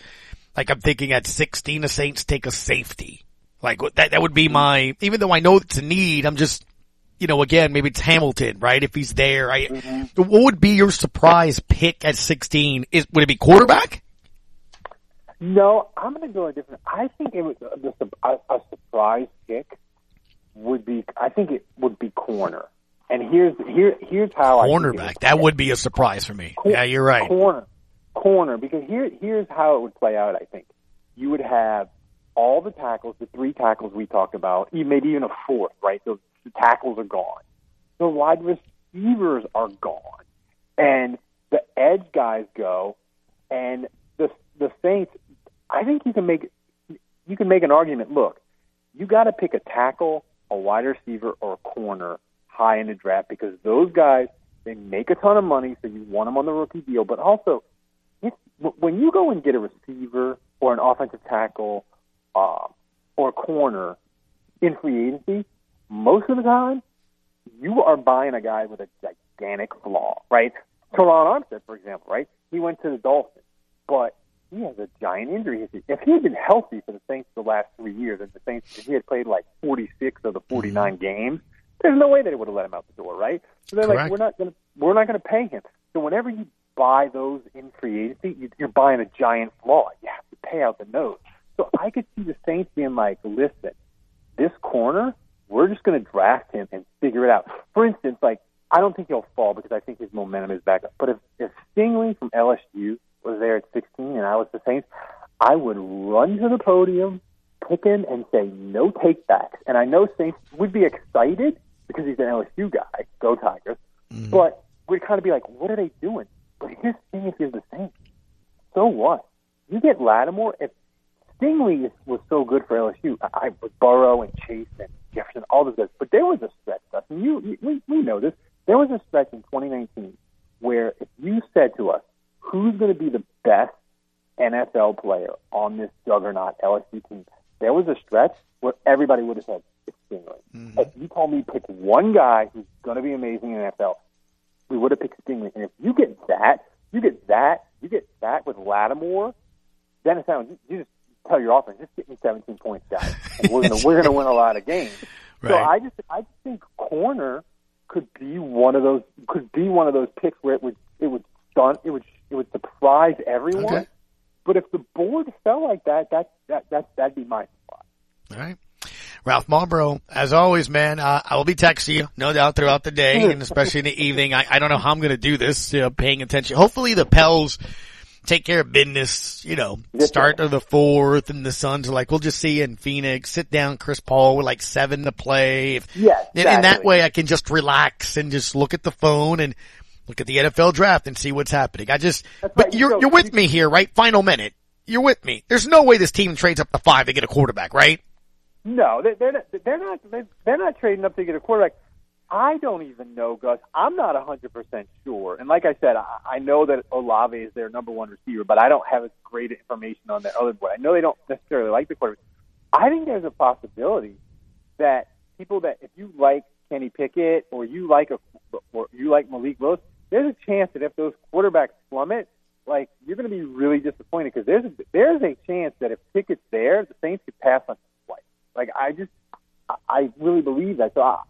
like I'm thinking at 16, the Saints take a safety. Like that, that would be my. Even though I know it's a need, I'm just, you know, again, maybe it's Hamilton, right? If he's there, I. Mm-hmm. What would be your surprise pick at 16? Is would it be quarterback? No, I'm going to go a different. I think it was just a, a, a surprise pick would be. I think it would be corner. And here's here here's how I think it Cornerback. That would be a surprise for me. Yeah, you're right. Corner, corner. Because here, here's how it would play out. I think you would have all the tackles, the three tackles we talked about, maybe even a fourth. Right, so the tackles are gone. The wide receivers are gone, and the edge guys go, and the the Saints. I think you can make you can make an argument. Look, you got to pick a tackle, a wide receiver, or a corner high in the draft because those guys they make a ton of money, so you want them on the rookie deal. But also, if, when you go and get a receiver or an offensive tackle uh, or a corner in free agency, most of the time you are buying a guy with a gigantic flaw, right? Terron Armstead, for example, right? He went to the Dolphins, but he has a giant injury history. If he had been healthy for the Saints the last three years, and the Saints if he had played like 46 of the 49 mm-hmm. games, there's no way they would have let him out the door, right? So they're like, we're not going to we're not going to pay him. So whenever you buy those in free agency, you- you're buying a giant flaw. You have to pay out the nose. So I could see the Saints being like, listen, this corner, we're just going to draft him and figure it out. For instance, like I don't think he'll fall because I think his momentum is back up. But if if Stingley from LSU was there at 16 and I was the Saints, I would run to the podium, pick him, and say no takebacks. And I know Saints would be excited because he's an LSU guy. Go Tigers! Mm-hmm. But we'd kind of be like, what are they doing? But here's the thing: if you're the Saints, so what? You get Lattimore. If Stingley is, was so good for LSU, I, I with Burrow and Chase and Jefferson, all those guys. But there was a stretch, Dustin. You, you we, we know this. There was a stretch in 2019 where if you said to us, who's going to be the best NFL player on this juggernaut LSU team, there was a stretch where everybody would have said it's Stingley. Mm-hmm. If you told me pick one guy who's going to be amazing in the NFL, we would have picked Stingley. And if you get that, you get that, you get that with Lattimore, it sounds you, you just tell your offense, just get me 17 points, guys. And we're gonna we're gonna win a lot of games. So I just I just think corner could be one of those could be one of those picks where it would it would stun it would it would surprise everyone. Okay. But if the board fell like that, that that that that'd be my spot. All right. Ralph Malbrough, as always, man, uh, I will be texting you, no doubt, throughout the day, and especially in the evening. I, I don't know how I'm going to do this, you know, paying attention. Hopefully the Pels take care of business, you know, start of the fourth, and the Suns are like, we'll just see you in Phoenix, sit down Chris Paul with like seven to play. If, Yes, and, and that way I can just relax and just look at the phone and look at the NFL draft and see what's happening. I just, but you're, you're with me here, right? Final minute. You're with me. There's no way this team trades up to five to get a quarterback, right? No, they're not, they're not they're not trading up to get a quarterback. I don't even know, Gus. I'm not 100% sure. And like I said, I, I know that Olave is their number one receiver, but I don't have as great information on that other boy. I know they don't necessarily like the quarterback. I think there's a possibility that people that if you like Kenny Pickett or you like a or you like Malik Willis, there's a chance that if those quarterbacks plummet, like you're going to be really disappointed because there's a, there's a chance that if Pickett's there, the Saints could pass on twice. Like I just I- I really believe that. So I,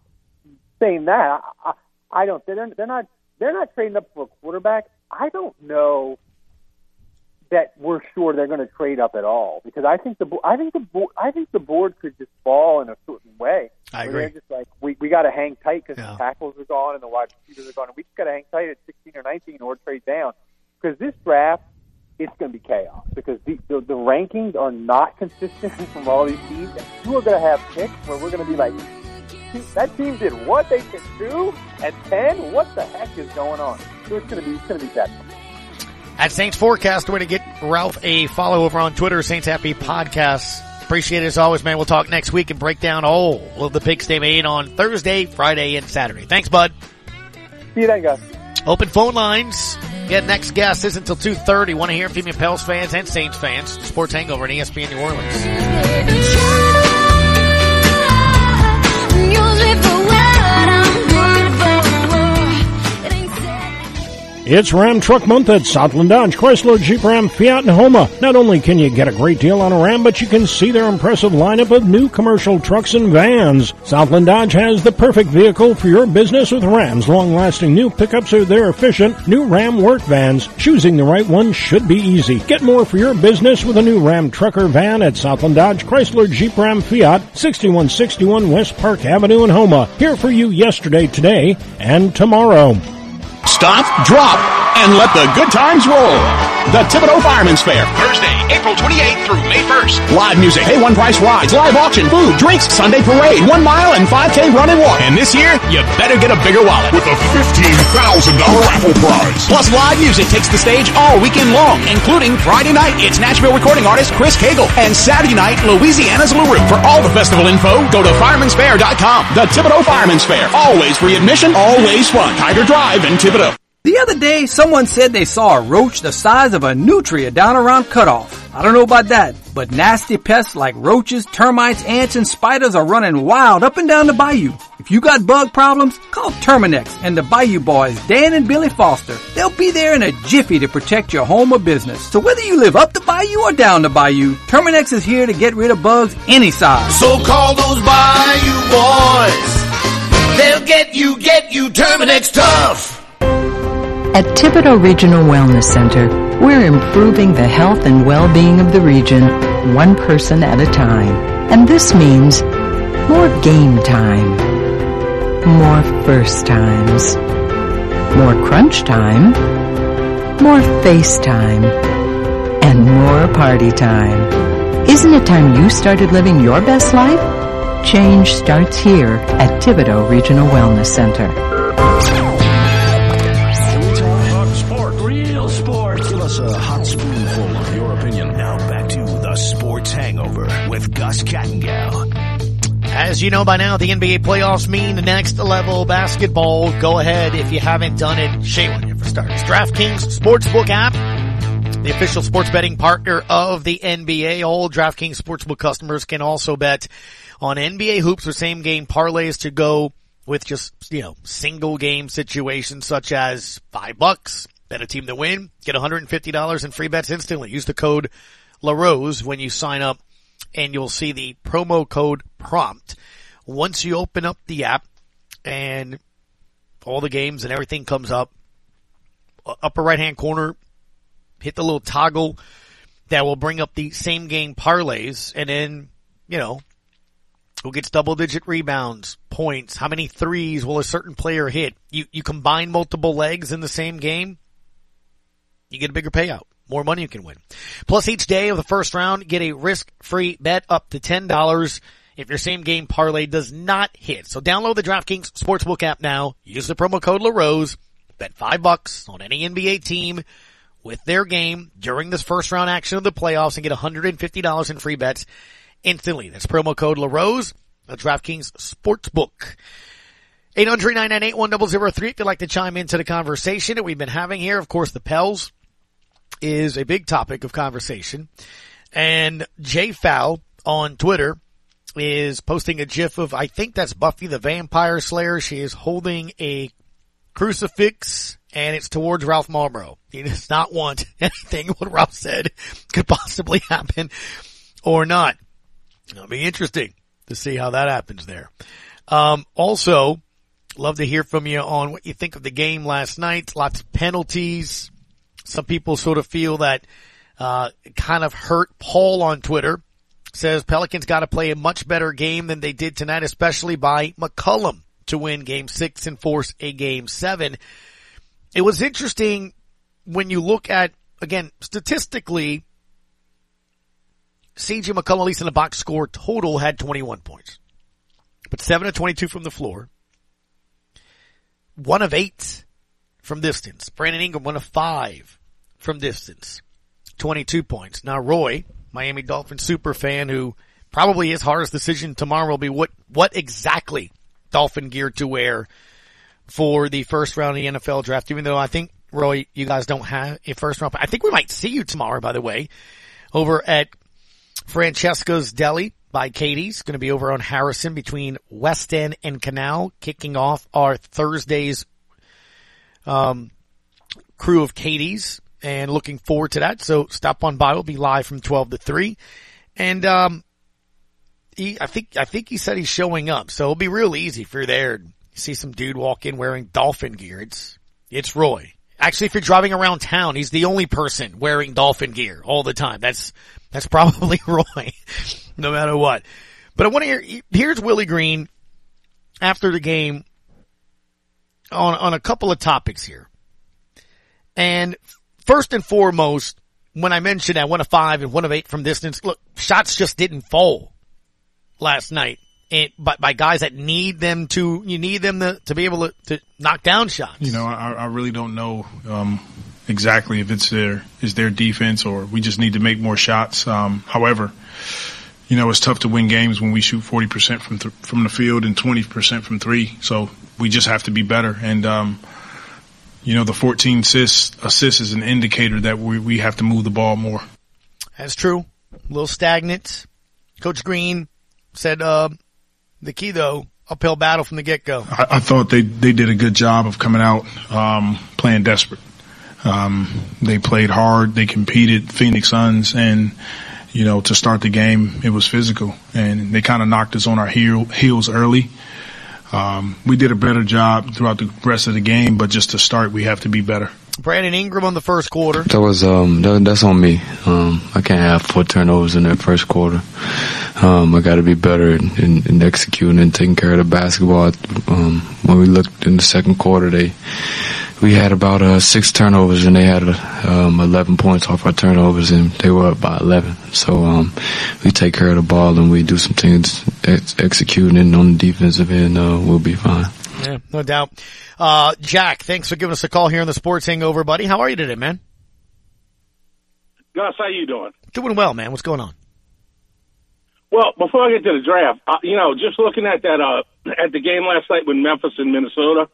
saying that, I, I, don't. They're they're not they're not trading up for a quarterback. I don't know that we're sure they're going to trade up at all because I think the I think the I think the board could just fall in a certain way. I agree. They're just like we we got to hang tight because Yeah. the tackles are gone and the wide receivers are gone, and we just got to hang tight at 16 or 19 or trade down because this draft it's going to be chaos because the, the the rankings are not consistent from all these teams. And you are going to have picks where we're going to be like. That team did what they can do at ten. What the heck is going on? So it's gonna be it's gonna be bad. At Saints Forecast, way to get Ralph a follow over on Twitter, Saints Happy Podcast. Appreciate it as always, man. We'll talk next week and break down all of the picks they made on Thursday, Friday, and Saturday. Thanks, bud. See you then, guys. Open phone lines. Get next guest is until 2.30. Want to hear from you Pels fans and Saints fans. Sports Hangover at E ESPN New Orleans. It's Ram Truck Month at Southland Dodge, Chrysler, Jeep Ram, Fiat, and Houma. Not only can you get a great deal on a Ram, but you can see their impressive lineup of new commercial trucks and vans. Southland Dodge has the perfect vehicle for your business with Ram's long-lasting new pickups or their efficient new Ram work vans. Choosing the right one should be easy. Get more for your business with a new Ram trucker van at Southland Dodge, Chrysler, Jeep Ram, Fiat, 6161 West Park Avenue in Houma. Here for you yesterday, today, and tomorrow. Stop, drop, and let the good times roll. The Thibodaux Fireman's Fair. Thursday, April 28th through May 1st. Live music, pay one price rides, live auction, food, drinks, Sunday parade, one mile and 5K run and walk. And this year, you better get a bigger wallet. With a $15,000 raffle prize. Plus live music takes the stage all weekend long, including Friday night, it's Nashville recording artist Chris Cagle. And Saturday night, Louisiana's LaRue. For all the festival info, go to fireman'sfair.com. The Thibodaux Fireman's Fair. Always free admission, always fun. Tiger Drive in Thibodaux. The other day, someone said they saw a roach the size of a nutria down around cutoff. I don't know about that, but nasty pests like roaches, termites, ants, and spiders are running wild up and down the bayou. If you got bug problems, call Terminix and the Bayou Boys, Dan and Billy Foster. They'll be there in a jiffy to protect your home or business. So whether you live up the bayou or down the bayou, Terminix is here to get rid of bugs any size. So call those Bayou boys. They'll get you, get you Terminix tough. At Thibodaux Regional Wellness Center, we're improving the health and well-being of the region one person at a time. And this means more game time, more first times, more crunch time, more face time, and more party time. Isn't it time you started living your best life? Change starts here at Thibodaux Regional Wellness Center. As you know by now, the NBA playoffs mean the next level basketball. Go ahead if you haven't done it. Shame on you for starters. DraftKings Sportsbook app, the official sports betting partner of the NBA. All DraftKings Sportsbook customers can also bet on NBA hoops or same game parlays to go with just, you know, single game situations such as five bucks, bet a team to win, get $150 in free bets instantly. Use the code LaRose when you sign up and you'll see the promo code prompt. Once you open up the app and all the games and everything comes up, upper right hand corner, hit the little toggle that will bring up the same game parlays and then, you know, who gets double digit rebounds, points, how many threes will a certain player hit? You, you combine multiple legs in the same game, you get a bigger payout. More money you can win. Plus each day of the first round, get a risk-free bet up to $10 if your same game parlay does not hit. So download the DraftKings Sportsbook app now. Use the promo code LaRose. Bet five bucks on any NBA team with their game during this first round action of the playoffs and get $150 in free bets instantly. That's promo code LaRose, at DraftKings Sportsbook. 800-998-1003 if you'd like to chime into the conversation that we've been having here. Of course, the Pels is a big topic of conversation. And Jay Fowl on Twitter is posting a gif of, I think that's Buffy the Vampire Slayer. She is holding a crucifix and it's towards Ralph Malbrough. He does not want anything what Ralph said could possibly happen or not. It'll be interesting to see how that happens there. Um, also, Love to hear from you on what you think of the game last night. Lots of penalties. Some people sort of feel that uh, kind of hurt. Paul on Twitter says Pelicans got to play a much better game than they did tonight, especially by McCollum to win game six and force a game seven. It was interesting when you look at, again, statistically, CJ McCollum, at least in the box score total, had 21 points. But 7 of 22 from the floor. One of eight from distance. Brandon Ingram, one of five from distance. 22 points. Now Roy, Miami Dolphins super fan who probably his hardest decision tomorrow will be what, what exactly Dolphin gear to wear for the first round of the NFL draft, even though I think Roy, you guys don't have a first round. I think we might see you tomorrow, by the way, over at Francesca's Deli by Katie's. Going to be over on Harrison between West End and Canal, kicking off our Thursday's um, crew of Katie's, and looking forward to that. So stop on by. We'll be live from twelve to three, and um, he, I think I think he said he's showing up, so it'll be real easy if you're there. See some dude walk in wearing dolphin gear. It's it's Roy. Actually, if you're driving around town, he's the only person wearing dolphin gear all the time. That's that's probably Roy, no matter what. But I want to hear. Here's Willie Green after the game on on a couple of topics here. And first and foremost, when I mentioned that one of five and one of eight from distance, look, shots just didn't fall last night. And by, by guys that need them to, you need them to, to be able to, to knock down shots. You know, I, I really don't know um, exactly if it's their is their defense or we just need to make more shots. Um, however, you know, it's tough to win games when we shoot 40% from th- from the field and 20% from three. So we just have to be better. And, um, you know, the 14 assists, assists is an indicator that we, we have to move the ball more. That's true. A little stagnant. Coach Green said, uh, the key though, uphill battle from the get go. I, I, thought they, they did a good job of coming out, um, playing desperate. Um, they played hard. They competed Phoenix Suns and, you know, to start the game, it was physical and they kind of knocked us on our heel, heels early. Um, we did a better job throughout the rest of the game, but just to start, we have to be better. Brandon Ingram on the first quarter. That was um that, that's on me. Um, I can't have four turnovers in that first quarter. Um, I got to be better in, in, in, executing and taking care of the basketball. Um, when we looked in the second quarter, they we had about uh, six turnovers and they had um, 11 points off our turnovers and they were up by 11. So um, we take care of the ball and we do some things ex- executing on the defensive end. Uh, we'll be fine. Yeah, no doubt. Uh, Jack, thanks for giving us a call here on the Sports Hangover, buddy. How are you today, man? Gus, how you doing? Doing well, man. What's going on? Well, before I get to the draft, uh, you know, just looking at that uh, at the game last night with Memphis and Minnesota,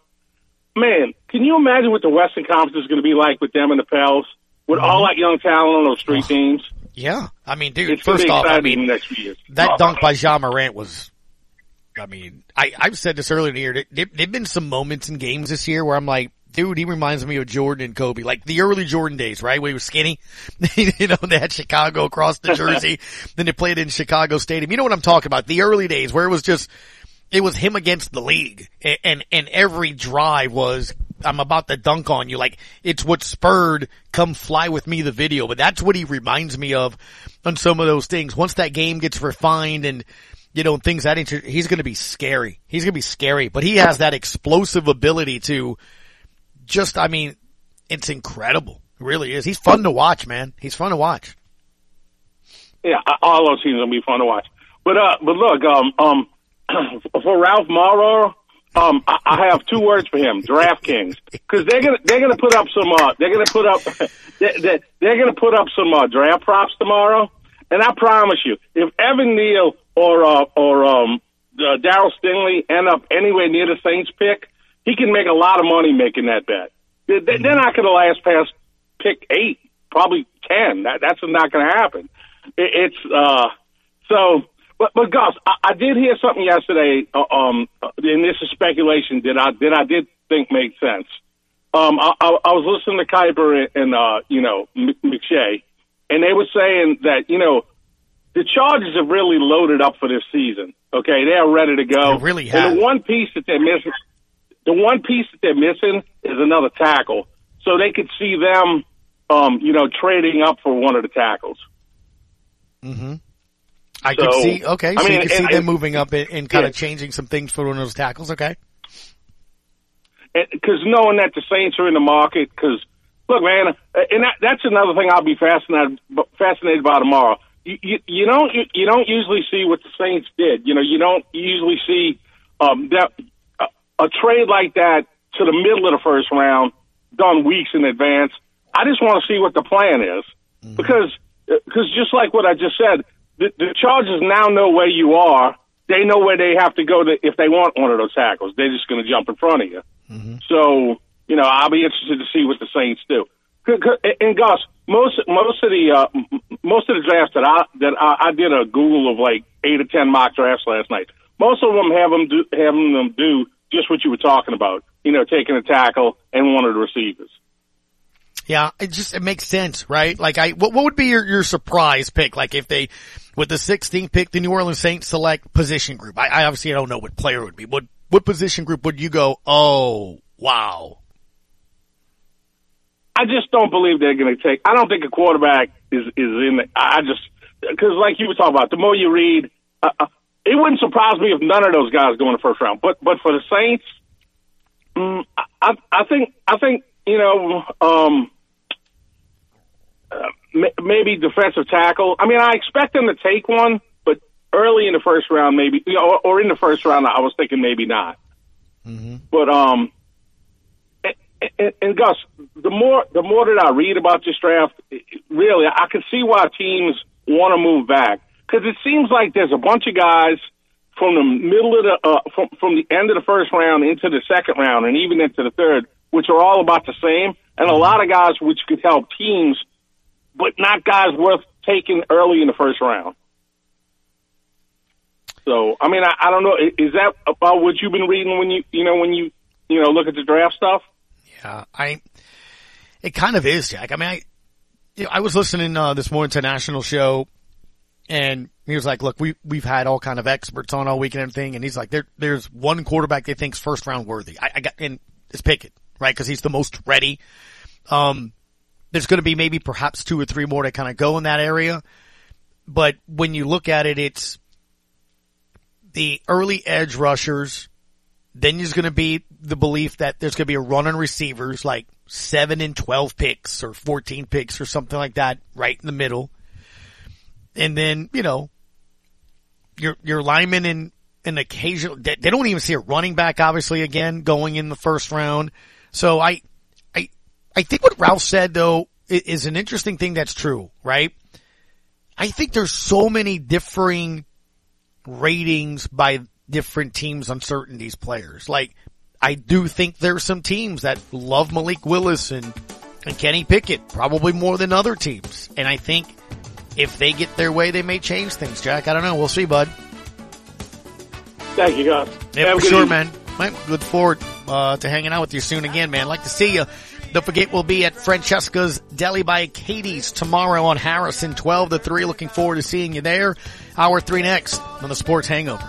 man, can you imagine what the Western Conference is going to be like with them and the Pels, with mm-hmm. all that young talent on those three oh. teams? Yeah, I mean, dude. It's first off, I mean, next few years. that oh. dunk by Ja Morant was. I mean, I I've said this earlier in the year. There, there've been some moments in games this year where I'm like, dude, he reminds me of Jordan and Kobe, like the early Jordan days, right? Where he was skinny. you know, they had Chicago across the jersey. then they played in Chicago Stadium. You know what I'm talking about? The early days where it was just, it was him against the league and, and, and every drive was, I'm about to dunk on you. Like it's what spurred come fly with me the video, but that's what he reminds me of on some of those things. Once that game gets refined and, you know, things that inter- he's going to be scary. He's going to be scary, but he has that explosive ability to, just, I mean, it's incredible. It really is. He's fun to watch, man. He's fun to watch. Yeah, all those teams will be fun to watch. But uh, but look, um, um, for Ralph Morrow, um, I, have two words for him: DraftKings, because they're gonna they're gonna put up some uh, they're gonna put up they, they, they're gonna put up some uh, draft props tomorrow, and I promise you, if Evan Neal or uh, or um, uh, Darryl Stingley end up anywhere near the Saints pick, he can make a lot of money making that bet. They're, they're not going to last past pick eight, probably ten. That that's not going to happen. It, it's uh, so. But, but Gus, I, I did hear something yesterday. Uh, um, and this is speculation that I that I did think made sense. Um, I, I, I was listening to Kiper and, and uh, you know McShay, and they were saying that you know the Chargers have really loaded up for this season. Okay, they are ready to go. They really have. And the one piece that they're missing, the one piece that they're missing is another tackle, so they could see them, um, you know, trading up for one of the tackles. Mm-hmm. I So, could see. Okay, I so mean, you can see and- them moving up and, and kind Yeah. of changing some things for one of those tackles. Okay. because knowing that the Saints are in the market, because look, man, uh, and that, that's another thing I'll be fascinated fascinated by tomorrow. You, you, you don't you, you don't usually see what the Saints did. You know, you don't usually see um, that a, a trade like that to the middle of the first round done weeks in advance. I just want to see what the plan is because because just like what I just said, the, the Chargers now know where you are. They know where they have to go to, if they want one of those tackles. They're just going to jump in front of you. So, you know, I'll be interested to see what the Saints do. And Gus, most most of the uh, most of the drafts that I that I, I did a Google of like eight or ten mock drafts last night. Most of them have them do having them do just what you were talking about. You know, taking a tackle and one of the receivers. Yeah, it just it makes sense, right? Like, I what, what would be your your surprise pick? Like, if they with the 16th pick, the New Orleans Saints select position group. I, I obviously don't know what player would be. What what position group would you go? Oh, wow. I just don't believe they're going to take. I don't think a quarterback is is in. The, I just because like you were talking about, the more you read, uh, uh, it wouldn't surprise me if none of those guys go in the first round. But but for the Saints, I, I I think I think you know um, uh, maybe defensive tackle. I mean, I expect them to take one, but early in the first round, maybe you know, or, or in the first round, I was thinking maybe not. But um, and, and, and Gus, the more the more that I read about this draft, really, I can see why teams want to move back because it seems like there's a bunch of guys from the middle of the uh, from from the end of the first round into the second round and even into the third, which are all about the same, and a lot of guys which could help teams, but not guys worth taking early in the first round. So, I mean, I, I don't know. Is that about what you've been reading when you, you know, when you, you know, look at the draft stuff? Yeah, I. It kind of is, Jack. I mean, I, you know, I was listening uh, this morning to national show, and he was like, "Look, we we've had all kind of experts on all week and everything," and he's like, "There, there's one quarterback they think's first round worthy. I, I got, and it's Pickett, right? Because he's the most ready. Um, there's going to be maybe perhaps two or three more to kind of go in that area, but when you look at it, it's the early edge rushers. Then there's going to be the belief that there's going to be a run on receivers like seven and 12 picks or 14 picks or something like that right in the middle. And then, you know, your, your linemen and, and occasional, they don't even see a running back obviously again going in the first round. So I, I, think what Ralph said though is an interesting thing that's true, right? I think there's so many differing ratings by different teams on certain these players. Like, I do think there's some teams that love Malik Willis and, and Kenny Pickett, probably more than other teams. And I think if they get their way, they may change things, Jack. I don't know. We'll see, bud. Thank you, Gus. Yeah, Have for sure, evening. man. Might look forward uh, to hanging out with you soon again, man. Like to see you. Don't forget, we'll be at Francesca's Deli by Katie's tomorrow on Harrison 12 to 3. Looking forward to seeing you there. Hour 3 next on the Sports Hangover.